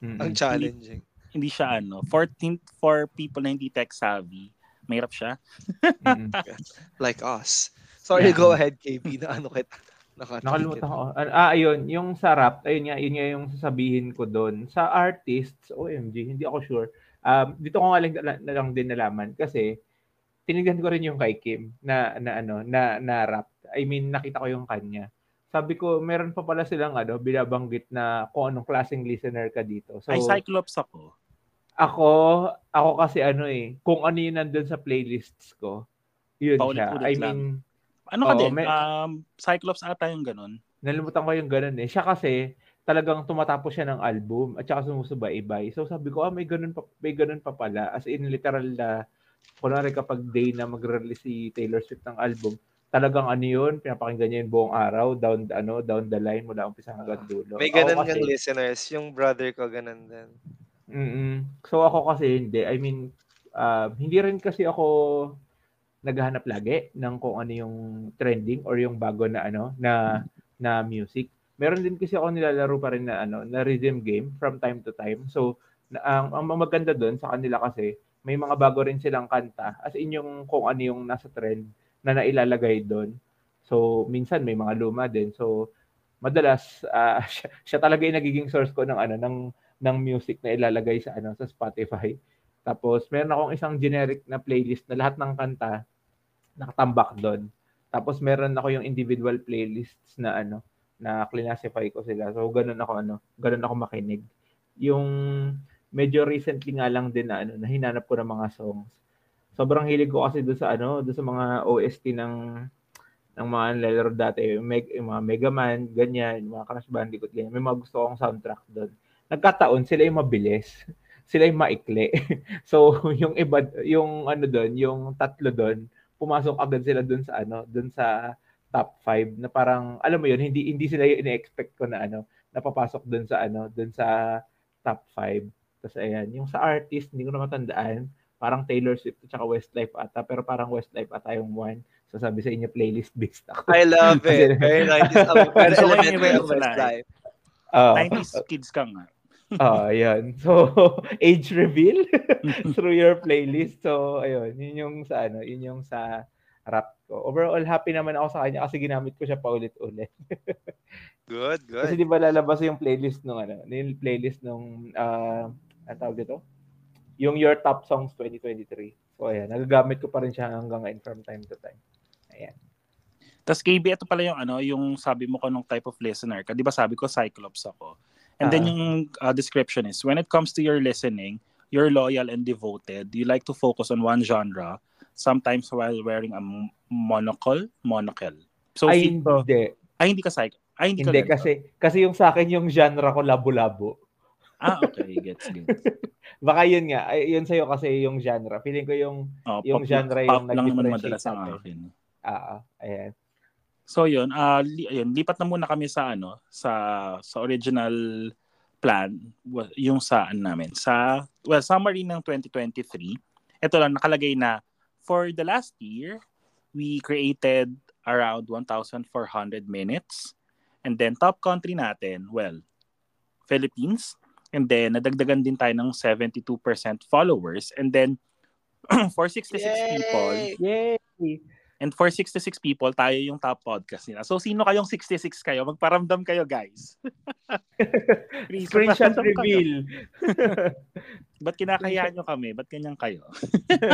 Mm-mm. ang challenging. hindi siya ano, 14 for people na hindi tech savvy. Mahirap siya. [laughs] Like us. Sorry, Yeah. go ahead, KB. Na ano kita. Nakalimutan ko. Ah, ayun, yung sa rap, ayun nga, yun nga yung sasabihin ko doon. Sa artists, OMG, hindi ako sure. Um, dito ko nga lang, na lang din nalaman kasi tinignan ko rin yung kay Kim na na ano na na rap. I mean, nakita ko yung kanya. Sabi ko, meron pa pala silang ano, binabanggit na kung anong klaseng listener ka dito. So, Ay, Cyclops ako. ako, ako kasi ano eh, kung ano yun nandun sa playlists ko, yun siya. Paulit-ulit I lang. mean, Ano ka Oo, din? may- Um, Cyclops ata yung ganun. nalimutan ko yung ganun eh. Siya kasi talagang tumatapos siya ng album at saka sumusubay-ibay. So sabi ko, ah, may ganun pa, may ganun pa pala. As in literal na, kunwari kapag day na mag-release si Taylor Swift ng album, talagang ano yun, pinapakinggan niya yun buong araw, down, ano, down the line, mula umpisa hanggang dulo. May ganun kasi- kang listeners. Yung brother ko, ganun din. Mm-mm. So ako kasi hindi. I mean, uh, hindi rin kasi ako naghahanap lagi ng kung ano yung trending or yung bago na ano na na music. Meron din kasi ako nilalaro pa rin na ano na rhythm game from time to time. So na, ang, ang maganda doon sa kanila kasi may mga bago rin silang kanta as in yung kung ano yung nasa trend na nailalagay doon. So minsan may mga luma din. So madalas ah, [laughs] siya, siya talaga yung nagiging source ko ng ano ng ng music na ilalagay sa ano sa Spotify. Tapos meron akong isang generic na playlist na lahat ng kanta nakatambak doon. Tapos meron ako yung individual playlists na ano na classify ko sila. So ganun ako ano, ganun ako makinig. Yung medyo recently nga lang din na ano, na hinanap ko ng mga songs. Sobrang hilig ko kasi doon sa ano, doon sa mga OST ng ng mga nilalaro dati, Meg, mga Mega Man, ganyan, mga Crash Bandicoot, ganyan. May mga gusto akong soundtrack doon. Nagkataon, sila yung mabilis. [laughs] Sila yung maikli. [laughs] so, yung iba, yung ano doon, yung tatlo doon, pumasok agad sila doon sa ano, doon sa top 5 na parang alam mo yun, hindi hindi sila yung ine-expect ko na ano, napapasok doon sa ano, doon sa top 5. Tapos ayan, yung sa artist, hindi ko na matandaan, parang Taylor Swift at saka Westlife ata, pero parang Westlife ata yung one. So sabi sa inyo, playlist based ako. I love it. Very 90s. Very elementary of. Westlife. Oh, 90s kids ka nga. [laughs] oh, ayan. So, [laughs] age reveal [laughs] through your playlist. So, ayun, yun yung sa ano, yun yung sa rap ko. Overall, happy naman ako sa kanya kasi ginamit ko siya paulit-ulit. Good, Kasi good. di ba lalabas yung playlist nung ano, yung playlist nung uh, ano tawag dito? Yung Your Top Songs 2023. So ayan, nagagamit ko pa rin siya hanggang ngayon from time to time. Ayan. Tapos KB, ito pala yung ano, yung sabi mo ko nung type of listener ka. Di ba sabi ko Cyclops ako. And then Ah. yung uh, description is, when it comes to your listening, you're loyal and devoted. You like to focus on one genre, sometimes while wearing a monocle. Monocle. So, Ay, hindi. ay, hindi ka psych. Ay, hindi, Hindi ka ganito. kasi kasi yung sa akin yung genre ko labo-labo. Ah, okay. Gets, gets. [laughs] Baka yun nga, ay, yun sa'yo kasi yung genre. Feeling ko yung, Oh, Yung pop, genre pop yung lang naman madalas sa akin. ah, ayan. So yun, ah li- ayun, lipat na muna kami sa ano, sa sa original plan, yung sa ano namin, sa well, summary ng 2023. Ito lang nakalagay na for the last year, we created around 1,400 minutes. And then top country natin, well, Philippines. And then nadagdagan din tayo ng 72% followers. And then [clears throat] for 66 people, Yay! Yay! And for 66 people, tayo yung top podcast nila. So, sino kayong 66 kayo? Magparamdam kayo, guys. [laughs] Screenshot reveal. [laughs] Ba't kinakahiyan nyo kami? Ba't ganyan kayo?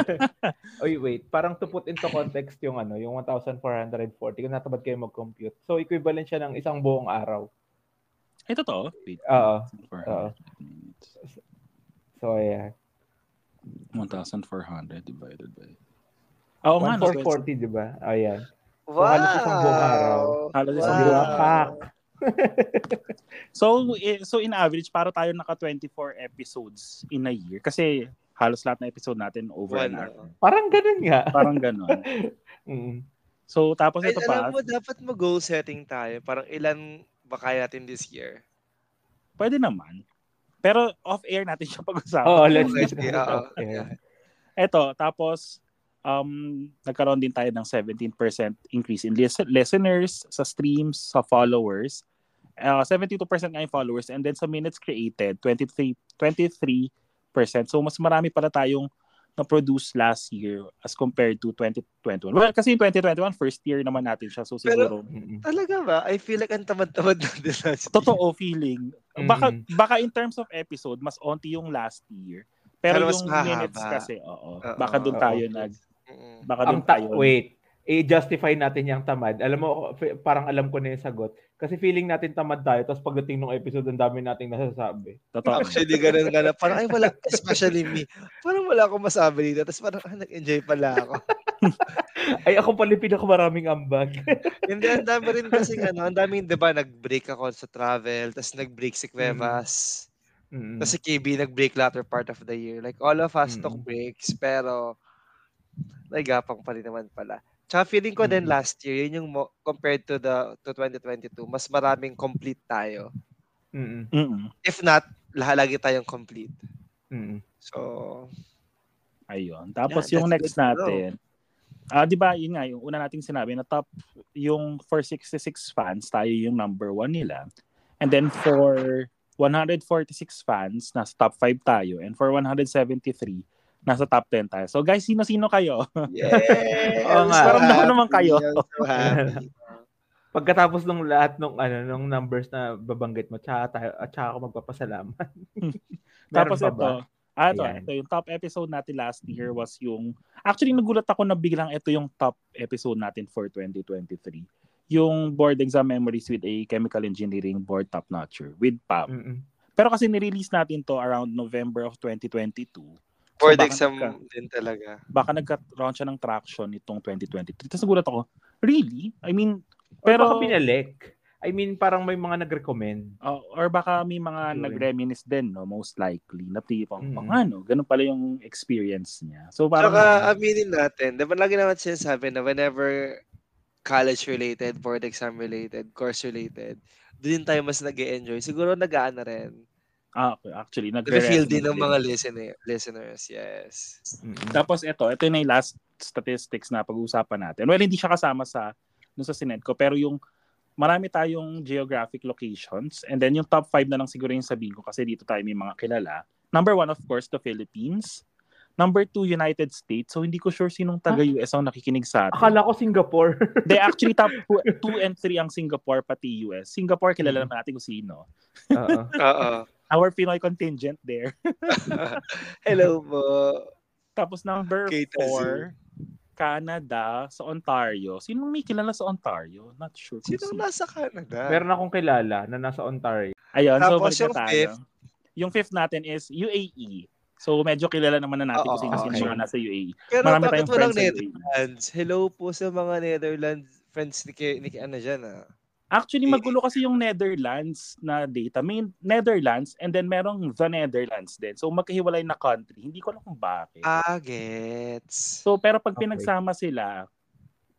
[laughs] Oy, wait. Parang to put into context yung ano, yung 1,440. Kung natabad kayo mag-compute. So, equivalent siya ng isang buong araw. Ay, totoo. Wait. Oo. 400 Oo. minutes. So, ayan. 1,400 divided by... Oo nga, no, 1,440, di ba? Ayan. Wow! halos isang buong araw. Halos So, isang ba? buong araw. Pack. So, eh, so in average, para tayo naka 24 episodes in a year. Kasi halos lahat na episode natin over an One, hour. oo. Parang ganun nga. Parang ganon. [laughs] Mm. So, tapos Ay, ito pa, alam mo, dapat mag-goal setting tayo. Parang ilan ba kaya natin this year? pwede naman. Pero off-air natin siya pag-usapan. Oo, let's Okay, oo. Yeah. Eto, tapos um, nagkaroon din tayo ng 17% increase in lis- listeners, sa streams, sa followers. Uh, 72% nga yung followers and then sa minutes created, 23, 23%. So mas marami pala tayong na-produce last year as compared to 2021. Well, kasi yung 2021, first year naman natin siya. So siguro... Mm-mm. Talaga ba? I feel like ang tamad-tamad natin last year. Totoo feeling. Baka, Mm. baka in terms of episode, mas onti yung last year. Pero, Pero yung mahaba. minutes kasi, oo. Baka doon Oo. tayo nag... Baka doon ta- tayo... wait, i-justify natin yung tamad. Alam mo, parang alam ko na yung sagot. Kasi feeling natin tamad tayo, tapos pagdating ng episode, ang dami nating nasasabi. Totoo. Actually, ganun nga na. Parang, ay, wala, especially me. Parang wala akong masabi dito. Tapos parang, ah, nag-enjoy pala ako. Ay, ako pala yung pinakamaraming ambag. [laughs] Hindi, ang dami rin kasi, ano, ang daming, di ba, nag-break ako sa travel, tapos nag-break si Cuevas. Mm. Tapos si KB nag-break latter part of the year. Like, all of us took Mm. breaks, pero nagapang pa rin naman pala. Tsaka feeling ko din Mm. last year, yun yung mo, compared to the to 2022, mas maraming complete tayo. Mm-mm. Mm-mm. If not, lahat lagi tayong complete. Mm-mm. So, Ayun. Tapos Yeah, yung next natin, ah di ba yun nga, yung una nating sinabi na top, yung for 66 fans, tayo yung number one nila. And then for 146 fans, nasa top 5 tayo. And for 173, nasa top 10 tayo. So guys, sino-sino kayo? yeah! [laughs] Oo nga. Parang naman naman kayo. So. [laughs] Pagkatapos ng lahat ng ano ng numbers na babanggit mo, tsaka tayo at tsaka ako magpapasalamat. [laughs] Tapos ito, ba? ah, ito, ito, yung top episode natin last year was yung, actually nagulat ako na biglang ito yung top episode natin for 2023. Yung board exam memories with a chemical engineering board top notcher with PAB. Mm-mm. Pero kasi nirelease natin to around November of 2022. Board baka exam nagka- din talaga. Baka nagka-round siya ng traction itong 2023. Tapos nagulat ako, really? I mean, Pero pero... baka pinalik. I mean, parang may mga nag-recommend. Uh, or baka may mga Sure. nag-reminisce din, no? Most likely. Na tipong, Mm. mm. ano, ganun pala yung experience niya. So parang, Saka aminin natin, diba lagi naman sinasabi na whenever college-related, board exam-related, course-related, doon tayo mas nag enjoy Siguro nag-aana rin. Ah, actually, nag Nag-feel din ng mga listener, listeners. Yes. Mm-mm. Tapos ito, ito na yung last statistics na pag-uusapan natin. Well, hindi siya kasama sa dun sa Sinedco, pero yung marami tayong geographic locations and then yung top 5 na lang siguro yung sabihin ko kasi dito tayo may mga kilala. Number one, of course, the Philippines. Number two, United States. So hindi ko sure sinong taga-US ang nakikinig sa atin. Akala ko Singapore. They actually top [laughs] 2 and 3 ang Singapore pati US. Singapore kilala naman natin kung sino. [laughs] Oo. Oo. Our Pinoy contingent there. [laughs] Hello po. Tapos number Kate. 4, Canada sa Ontario. Sino may kilala sa Ontario? Not sure. Sino nasa Canada? Meron akong kilala na nasa Ontario. Ayun, so Tapos balik na yung tayo. fifth? Yung fifth natin is UAE. So medyo kilala naman na natin Oo, kung sino okay. nasa UAE. Pero Marami bakit tayong walang friends sa UAE. Netherlands? Hello po sa mga Netherlands friends ni, ni Ki- ano dyan ah. Actually, Eh, magulo kasi yung Netherlands na data. May Netherlands and then merong the Netherlands din. So magkahiwalay na country. Hindi ko alam kung bakit. Ah, gets. So, pero pag Okay. pinagsama sila,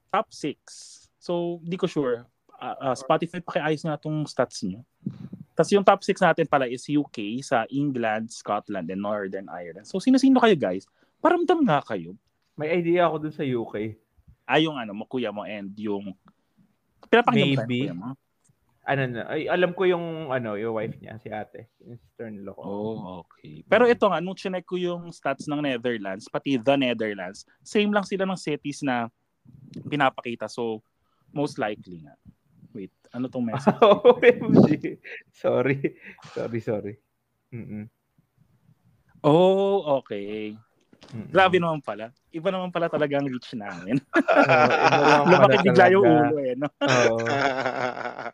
top 6. So, di ko sure. Ah, ah, Spotify, pakiayos nga itong stats nyo. Tapos yung top 6 natin pala is UK, sa England, Scotland, and Northern Ireland. So, sino-sino kayo guys? Paramdam nga kayo. May idea ako dun sa UK. Ay, yung ano mo, kuya mo, and yung... Pinapakinggan Maybe. kuya mo? Ano na, ay, alam ko yung ano, yung wife niya, si ate. Yung sister-in-law ko. Oh, okay. Pero ito nga, nung chinek ko yung stats ng Netherlands, pati the Netherlands, same lang sila ng cities na pinapakita. So, most likely nga. Wait, ano tong message? [laughs] OMG. sorry. Sorry, sorry. Mm-mm. Oh, okay. Mm-mm. Grabe naman pala. Iba naman pala talaga ang reach namin. [laughs] [laughs] Pala Lumaki bigla yung ulo eh. No? [laughs]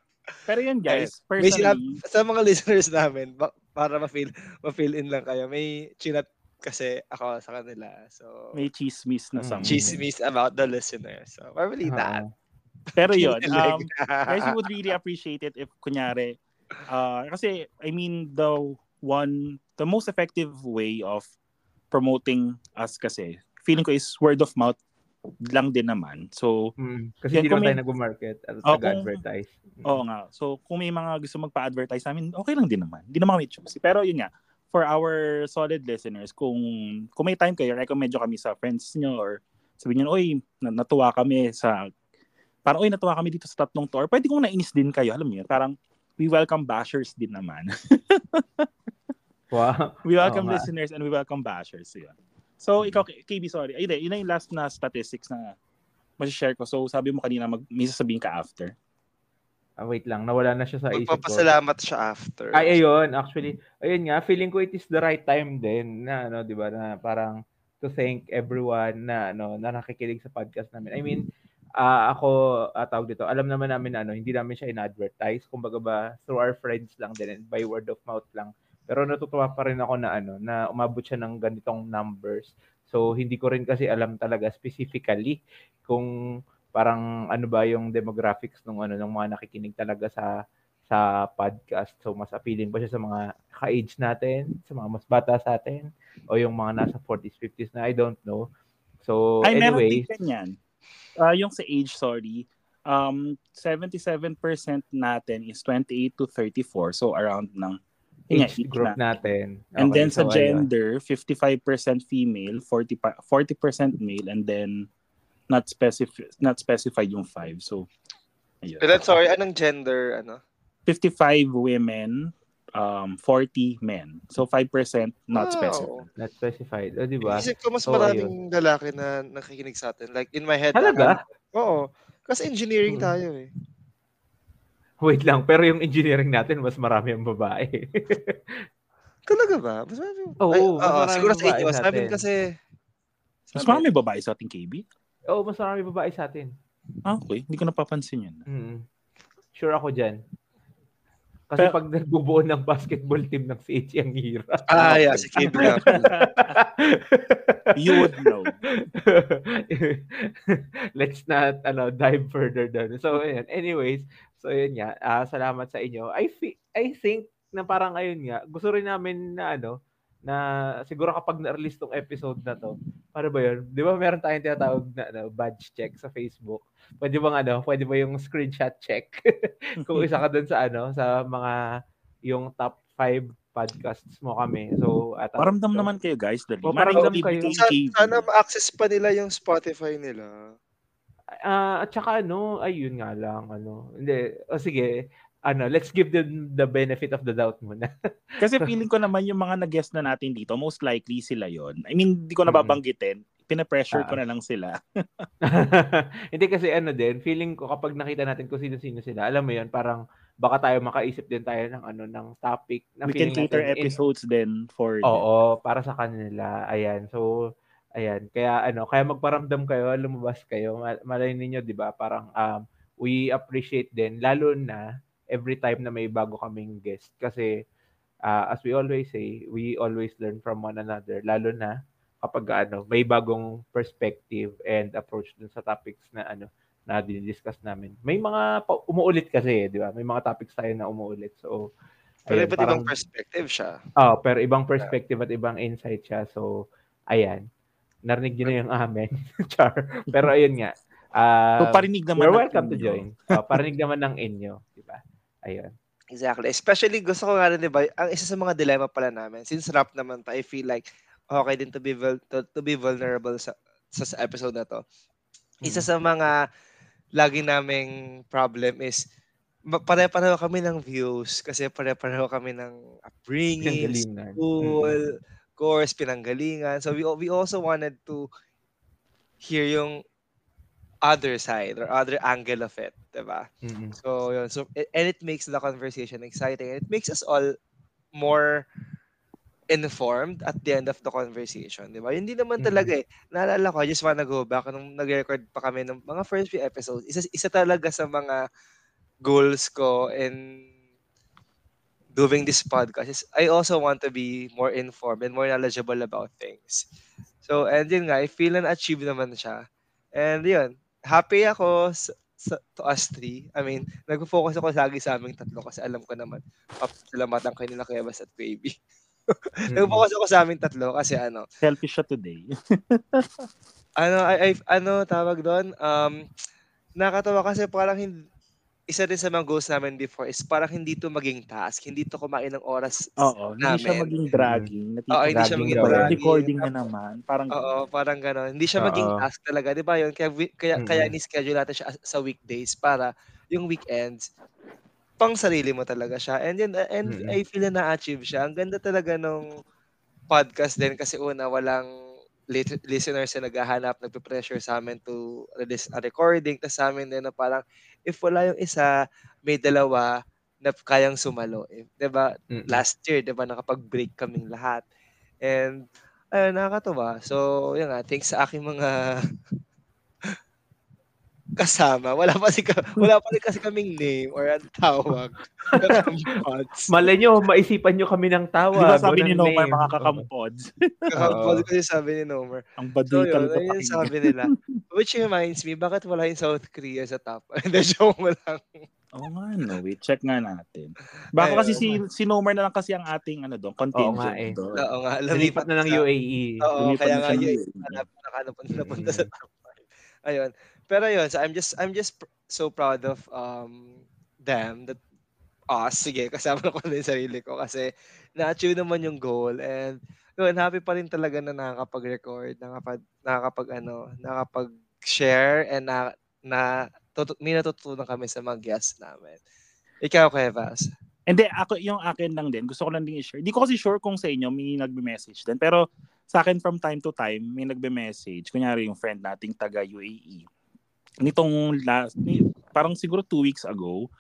Pero yun guys, may sinab- personally, sa mga listeners namin, para ma-feel, ma-feel in lang kayo, may chinat kasi ako sa kanila. So, may chismis na Mm. something. chismis about the listeners. So, probably that. Oo. Pero yun, um, guys, we would really appreciate it if kunyari, uh, kasi, I mean, the one, the most effective way of promoting us kasi, feeling ko is word of mouth lang din naman. So, Mm. Kasi hindi naman tayo nag-market at Oh, nag-advertise. Mm. Oo nga. So, kung may mga gusto magpa-advertise sa amin, okay lang din naman. Hindi naman kami choosy. Pero yun nga, for our solid listeners, kung kung may time kayo, recommend nyo kami sa friends nyo or sabihin nyo, oy, na- natuwa kami sa, parang, oy, natuwa kami dito sa tatlong to. Or pwede kong nainis din kayo, alam mo yun, parang, we welcome bashers din naman. [laughs] Wow. [laughs] we welcome nga. listeners and we welcome bashers. So, yun. So, ikaw, K- KB, sorry. Ayun, eh, yun na yung last na statistics na share ko. So, sabi mo kanina, mag, may sasabihin ka after. Ah, wait lang, nawala na siya sa isip ko. Magpapasalamat siya after. Ay, ayun, actually, ayun nga, feeling ko it is the right time din na, ano, di ba, na parang to thank everyone na, ano, na nakikinig sa podcast namin. I mean, ah ako, uh, tawag dito, alam naman namin na, ano, hindi namin siya in-advertise, kumbaga ba, through our friends lang din, and by word of mouth lang. Pero natutuwa pa rin ako na, ano, na umabot siya ng ganitong numbers. So, hindi ko rin kasi alam talaga specifically kung parang ano ba yung demographics ng ano ng mga nakikinig talaga sa sa podcast. So mas appealing ba siya sa mga ka-age natin, sa mga mas bata sa atin o yung mga nasa 40s, 50s na I don't know. So Ay, meron anyway, din ganyan. Ah, yung sa age, sorry. Um, 77% natin is 28 to 34. So, around ng age group na. natin. And Okay, then sa so ayun. gender, 55% female, 40 pa- 40% male, and then not specific not specified yung 5. So, ayun. Pero sorry, anong gender, ano? 55 women, um, 40 men. So 5% not Wow. specified. Not specified. O, di ba? Isip ko mas So, maraming lalaki na nakikinig sa atin. Like, in my head. Talaga? Oo. Kasi engineering Hmm. tayo eh. Wait lang, pero yung engineering natin, mas marami ang babae. [laughs] Talaga ba? Mas marami. Oo, Ay, mas oo, siguro sa inyo. amin atin. kasi... Mas marami babae sa ating KB? Oo, mas marami babae sa atin. Ah, okay. Hindi ko napapansin yun. Mm. Sure ako dyan. Kasi Pero- pag nagbubuo ng basketball team ng CHE, ang hirap. Ah, yeah. Si KB pala. [laughs] You would know. [laughs] Let's not ano dive further down. So ayan. Anyways, so yun nga. ah, salamat sa inyo. I fe- I think na parang ayun nga. Gusto rin namin na ano na siguro kapag na-release tong episode na to, para ba yun? Di ba meron tayong tinatawag na ano, badge check sa Facebook? Pwede bang ano, pwede ba yung screenshot check? [laughs] Kung isa ka dun sa ano, sa mga yung top 5 podcasts mo kami. So, at Paramdam naman kayo guys. Dali. O, paramdam Maraming kayo. kay Sana, sana ma-access pa nila yung Spotify nila. Ah, at saka ano, ayun nga lang ano. Hindi, o sige, ano, let's give them the benefit of the doubt muna. [laughs] Kasi feeling ko naman yung mga nag-guest na natin dito, most likely sila yon. I mean, hindi ko nababanggitin. Pina-pressure ko Ah. na lang sila. [laughs] Hindi kasi ano din, feeling ko kapag nakita natin kung sino-sino sila, alam mo yun, parang baka tayo makaisip din tayo ng ano ng topic na We can cater natin in- episodes then for them. Oo, para sa kanila. Ayan. So, ayan. Kaya ano, kaya magparamdam kayo, lumabas kayo. Ma- Malay ninyo, 'di ba? Parang um we appreciate din lalo na every time na may bago kaming guest kasi ah, as we always say, we always learn from one another lalo na kapag ano, may bagong perspective and approach dun sa topics na ano na dinidiscuss namin. May mga pa- umuulit kasi, 'di ba? May mga topics tayo na umuulit. So, Pero ayun, iba't parang- ibang perspective siya. Oh, pero ibang perspective at ibang insight siya. So, ayan. Narinig niyo na yung amin. [laughs] Char. Pero ayun nga. ah, So parinig naman. you're welcome to join. Oh, parinig naman ng inyo. Diba? Ayun. Exactly. Especially, gusto ko nga rin, di ba, ang isa sa mga dilemma pala namin, since rap naman to, I feel like, okay din to be, vul- to, to be vulnerable sa, sa, sa episode na to. Isa Mm. sa mga lagi naming problem is, pare-pareho kami ng views kasi pare-pareho kami ng upbringing, school, course, pinanggalingan. So we we also wanted to hear yung other side or other angle of it, 'di ba? Mm-mm. So yun. So and it makes the conversation exciting. It makes us all more informed at the end of the conversation, di ba? Hindi naman talaga eh. Naalala ko, I just wanna go back nung nag-record pa kami ng mga first few episodes. Isa, isa talaga sa mga goals ko in doing this podcast is I also want to be more informed and more knowledgeable about things. So, and yun nga, I feel na achieve naman siya. And yun, happy ako sa, sa, to us three. I mean, nag-focus ako lagi sa aming tatlo kasi alam ko naman, papasalamatan kayo nila Kevas at Baby. [laughs] Mm-mm. Nag-focus ako sa aming tatlo kasi ano, Selfish siya today. [laughs] ano, I, I- ano tawag doon? Um, nakatawa kasi parang hindi, isa din sa mga goals namin before is parang hindi to maging task, hindi to kumain ng oras Oo, hindi siya namin. maging dragging. Oo, hindi siya Dragging maging dragging. Recording na naman. Parang Oo, parang gano'n. Hindi siya Oo. maging task talaga, 'di ba 'yun? Kaya kaya Mm-mm. kaya ni-schedule natin siya sa weekdays para yung weekends pang sarili mo talaga siya. And yun, and Mm-mm. I feel na na-achieve siya. Ang ganda talaga nung podcast din kasi una walang listeners na naghahanap, nagpe-pressure sa amin to release a recording. Tapos sa amin din na parang if wala yung isa, may dalawa na kayang sumalo. Eh, ba? Mm-mm. last year, ba, nakapag-break kaming lahat. And ayun, nakakatuwa. So, yun nga, thanks sa aking mga [laughs] kasama. Wala pa si wala pa rin kasi kaming name or ang tawag. [laughs] Malay nyo, maisipan nyo kami ng tawa. Di ba sabi ni Nomer mga kakampods? [laughs] Kakampods kasi sabi ni Nomer. Ang So, baduy yun, pakinggan. sabi nila. [laughs] Which reminds me, bakit wala yung South Korea sa top? Hindi, joke mo lang. Oo nga, no. Wait, check nga natin. Baka Ayun. kasi si, si Nomer na lang kasi ang ating ano doon, contingent nga eh. doon. Oo nga, Lumipat na ng sa- UAE. Oo, Lumipat kaya na nga yun, UAE. hanap na napunta, napunta sa top five. Ayun. Pero yun, so I'm just I'm just pr- so proud of um them that us, sige, [laughs] kasama ko na yung sarili ko kasi na-achieve naman yung goal and yun, happy pa rin talaga na nakakapag-record, nakakapag, nakakapag ano, nakakapag-share and na, na tutu- may natutunan kami sa mga guests namin. Ikaw, Kevas. Hindi, ako, yung akin lang din, gusto ko lang din i-share. Di ko kasi sure kung sa inyo may nagbe-message din. Pero sa akin from time to time, may nagbe-message. Kunyari yung friend nating taga UAE. Nitong last, ni, parang siguro two weeks ago,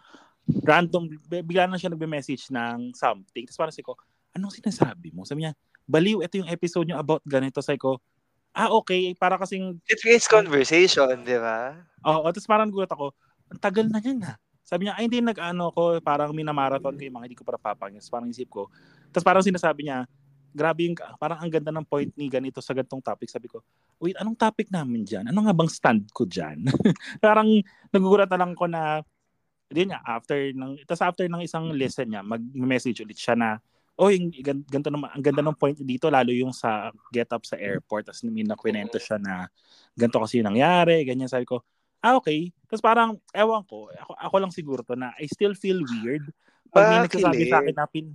random, bi- bigla na siya nagbe-message ng something. Tapos parang sabi ko, anong sinasabi mo? Sabi niya, baliw, ito yung episode niyo about ganito. Sabi ko, ah, okay. Para kasing It creates conversation, di ba? Oo, tapos parang gulat ako, ang tagal na yan na. Sabi niya, ay hindi nag-ano ko, parang minamarathon ko yung mga hindi ko para. Tapos parang isip ko. Tapos parang sinasabi niya, grabe yung, parang ang ganda ng point ni ganito sa gantong topic. Sabi ko, wait, anong topic namin dyan? Ano nga bang stand ko dyan? [laughs] parang nagugulat na lang ko na, hindi niya, after ng, tapos after ng isang lesson niya, mag-message ulit siya na, oh, yung, gan- ganito naman, ang ganda ng point dito, lalo yung sa get up sa airport, tapos may nakwento siya na, ganito kasi yung nangyari, ganyan, sabi ko, ah, okay. Tapos parang, ewan ko, ako, ako lang siguro to na I still feel weird. Pag may Bakit? nagsasabi sa akin na pin...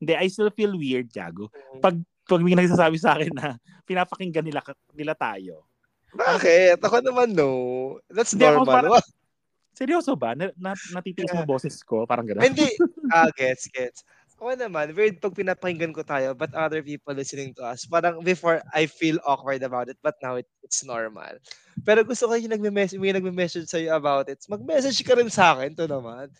Hindi, I still feel weird, Gago. Pag, pag may nagsasabi sa akin na pinapakinggan nila, nila tayo. Bakit? Ako naman, no. That's Hindi, ako normal. parang- Seryoso ba? Na, na, natitiis mo boses ko? Parang gano'n. Hindi. [laughs] Ah, gets, gets. Ako naman, weird pag pinapakinggan ko tayo, but other people listening to us, parang before I feel awkward about it, but now it, it's normal. Pero gusto ko yung nagme-message, may nagme-message sa'yo about it. Mag-message ka rin sa akin, to naman.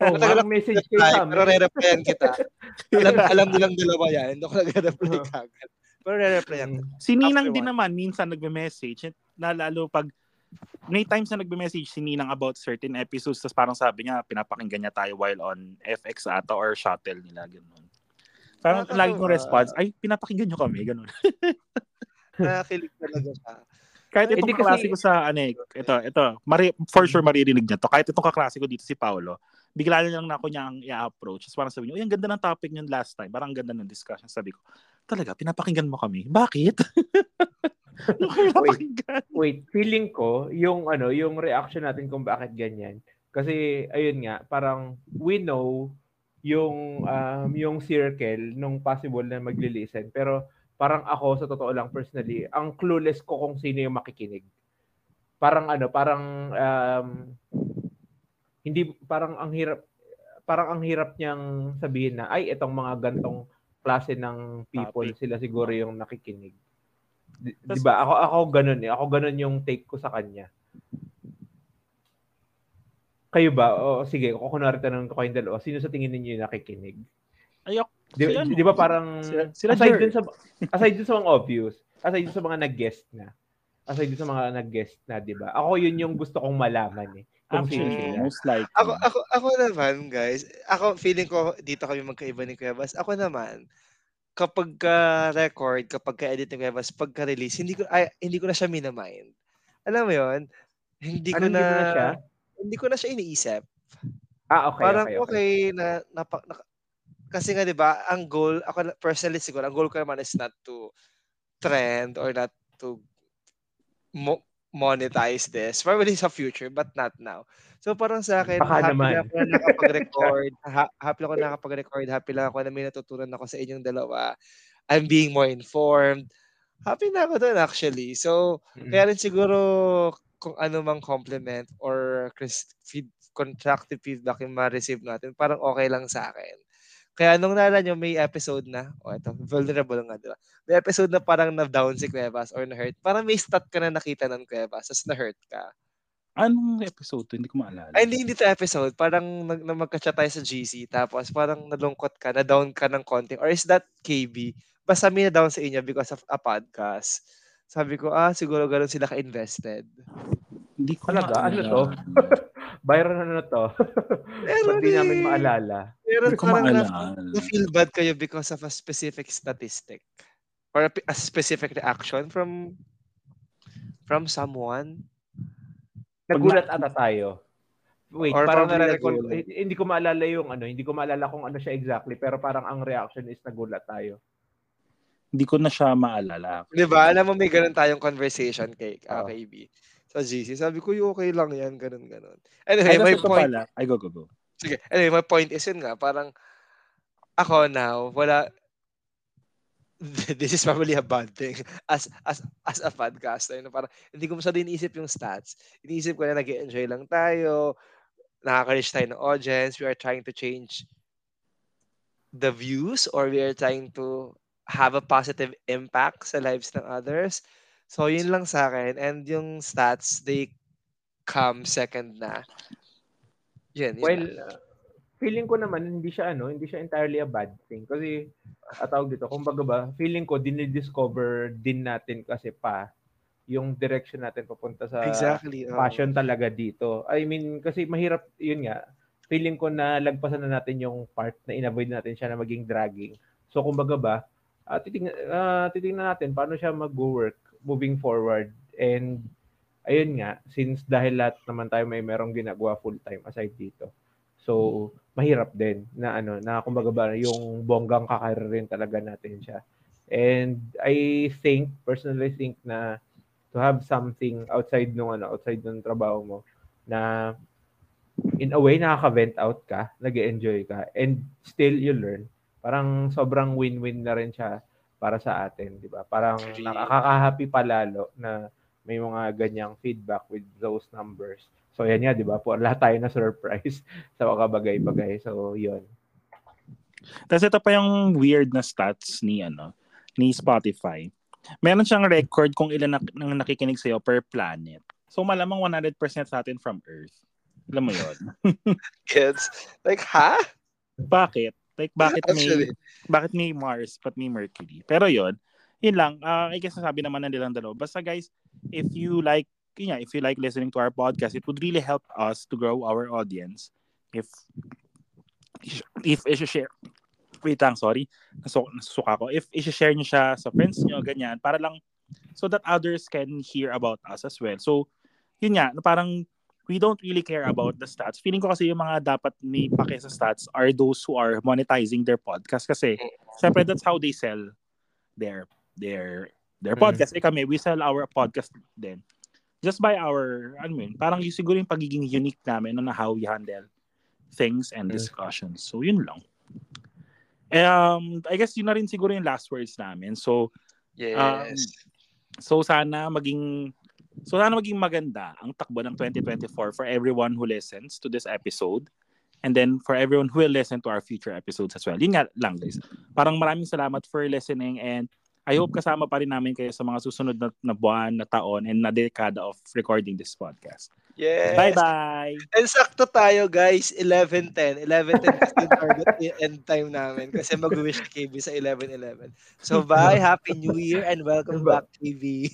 Oh, Matagal mga message kayo Ay, sa pero amin. re-replyan kita. [laughs] alam, alam nilang dalawa yan. Hindi ko nag-reply kagad. Pero re-replyan. Mm. Si Ninang din naman, minsan nagme-message. Na lalo pag, may times na nagme-message si Ninang about certain episodes, tapos parang sabi niya, pinapakinggan niya tayo while on FX ata or shuttle nila, ganun. Parang Nakakatuwa. lagi kong response, ay, pinapakinggan niyo kami, ganun. [laughs] Nakakilig talaga siya. Kahit Hindi itong kasi- kaklase ko sa, ano eh, ito, ito, mari, for sure maririnig niya to. Kahit itong kaklase ko dito si Paolo, bigla na lang na ako niya ang i-approach. Tapos parang sabi niya, uy, ang ganda ng topic niyon last time. Parang ang ganda ng discussion. Sabi ko, talaga, pinapakinggan mo kami. Bakit? [laughs] Ano pinapakinggan? Wait, feeling ko yung ano, yung reaction natin kung bakit ganyan. Kasi ayun nga, parang we know yung um, yung circle nung possible na magli-listen. Pero parang ako sa totoo lang personally, ang clueless ko kung sino yung makikinig. Parang ano, parang um, hindi parang ang hirap parang ang hirap niyang sabihin na ay itong mga gantong klase ng people Topic. sila siguro yung nakikinig. Di, ba? Ako ako ganun eh. Ako ganun yung take ko sa kanya. Kayo ba? O sige, kung kunwari tanong ko kayong dalawa, sino sa tingin ninyo yung nakikinig? Ayok. Di, Sila, di ba parang Sila- sila aside dun sa aside dun sa mga obvious, aside dun sa mga nag-guest na. Aside dun sa mga nag-guest na, di ba? Ako yun yung gusto kong malaman eh. Actually, sila. most likely. Ako, ako, ako naman, guys, ako feeling ko dito kami magkaiba ni Kuya Bas. Ako naman, kapag ka-record, kapag ka-edit ni Kuya Bas, pagka-release, hindi ko, ay, hindi ko na siya minamind. Alam mo yon Hindi ko Ano, na, hindi mo na siya? hindi ko na siya iniisip. Ah, okay, Parang okay, okay, okay. na, napa, na, kasi nga 'di ba, ang goal ako na- personally siguro, ang goal ko naman is not to trend or not to mo, monetize this. Probably sa future, but not now. So parang sa akin, Baka happy naman. lang ako na nakapag-record. [laughs] ha- happy lang ako na nakapag-record. Happy lang ako na may natutunan ako sa inyong dalawa. I'm being more informed. Happy na ako doon actually. So, Mm. kaya rin siguro kung ano mang compliment or feed, constructive feedback yung ma-receive natin, parang okay lang sa akin. Kaya nung nala nyo, may episode na, oh ito, vulnerable nga, di ba? May episode na parang na-down si Cuevas or na-hurt. Parang may stat ka na nakita ng Cuevas, tapos na-hurt ka. Anong episode to? Hindi ko maalala. Ay, hindi, hindi to episode. Parang nag, na magka-chat tayo sa GC, tapos parang nalungkot ka, na-down ka ng konting. Or is that KB? Basta may na-down sa inyo because of a podcast. Sabi ko, ah, siguro ganun sila ka-invested. Hindi ko Talaga? Ano to? [laughs] Byron ano to? [laughs] Meron Ba't di namin eh. maalala? Pero Hindi ko maalala. na-feel bad kayo because of a specific statistic or a, a specific reaction from from someone. Nagulat ata tayo. Wait, Or parang nare-recall. nagulat. eh, Hindi ko maalala yung ano, hindi ko maalala kung ano siya exactly, pero parang ang reaction is nagulat tayo. Hindi ko na siya maalala. Di ba? Alam mo, may ganun tayong conversation kay uh, Oo. KB. Sa GC. Sabi ko, "Yung okay lang yan, ganun, ganun. Ay, Anyway, my tas ito point, pala. Ay, go, go, go. sige, anyway, my point is yun nga, parang ako now, wala, [laughs] this is probably a bad thing as as as a podcaster no parang hindi ko masyado iniisip yung stats iniisip ko na nag enjoy lang tayo nakaka-reach tayo ng audience we are trying to change the views or we are trying to have a positive impact sa lives ng others so yun lang sa akin and yung stats they come second na yun, yun Well, lang. uh, feeling ko naman hindi siya ano, hindi siya entirely a bad thing kasi at tawag dito, kumbaga ba, feeling ko dinidiscover din natin kasi pa yung direction natin papunta sa exactly oo. passion talaga dito. I mean, kasi mahirap, yun nga, feeling ko na lagpasan na natin yung part na inavoid natin siya na maging dragging. So, kumbaga ba, uh, titing, ah, titingnan natin paano siya mag-work moving forward. And, ayun nga, since dahil lahat naman tayo may merong ginagawa full-time aside dito. So, mahirap din na ano, na kumbaga ba, yung bonggang kakarir talaga natin siya. And I think, personally think na to have something outside nung ano, outside ng trabaho mo na in a way nakaka-vent out ka, nag enjoy ka, and still you learn. Parang sobrang win-win na rin siya para sa atin, di ba? Parang nakaka-happy palalo na may mga ganyang feedback with those numbers. So yan nga, di ba? Po, lahat tayo na surprise [laughs] sa mga bagay-bagay. So yun. Tapos ito pa yung weird na stats ni ano ni Spotify. Meron siyang record kung ilan na, nang nakikinig sa'yo per planet. So malamang 100% sa atin from Earth. Alam mo yon [laughs] kids like ha Bakit? Like bakit Actually. may bakit may Mars but may Mercury? Pero yon yun lang. Uh, I guess nasabi naman ng nilang dalawa. Basta guys, if you like yun nga, if you like listening to our podcast, it would really help us to grow our audience if if i-share wait lang, sorry. Nasu nasusuka ko. If i-share niyo siya sa friends niyo, ganyan, para lang so that others can hear about us as well. So, yun nga, na parang we don't really care about the stats. Feeling ko kasi yung mga dapat may pake sa stats are those who are monetizing their podcast kasi syempre that's how they sell their their their Mm. podcast. Eh kami, we sell our podcast din. Just by our, ano yun, parang yung siguro yung pagiging unique namin no, na how we handle things and Mm. discussions. So, yun lang. Um, I guess yun na rin siguro yung last words namin. So, yes so sana maging so sana maging maganda ang takbo ng 2024 for everyone who listens to this episode and then for everyone who will listen to our future episodes as well. Yun nga lang guys. Parang maraming salamat for listening and I hope kasama pa rin namin kayo sa mga susunod na, na buwan, na taon, and na dekada of recording this podcast. yes Bye-bye! And sakto tayo guys, 11.10. 11.10 kasi target [laughs] end time namin kasi mag-wish KB sa 11.11. So bye, Happy New Year and welcome back TV.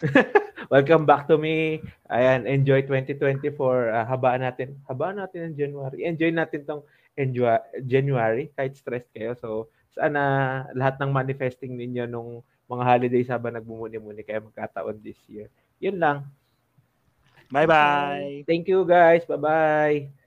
[laughs] Welcome back to me. Ayan, enjoy 2024. Ah, habaan natin. Habaan natin ang January. Enjoy natin tong enjoy, January kahit stressed kayo. So, sana lahat ng manifesting ninyo nung mga holidays habang nagbumuni-muni kayo magkataon this year. Yun lang. Bye-bye! Thank you guys. Bye-bye.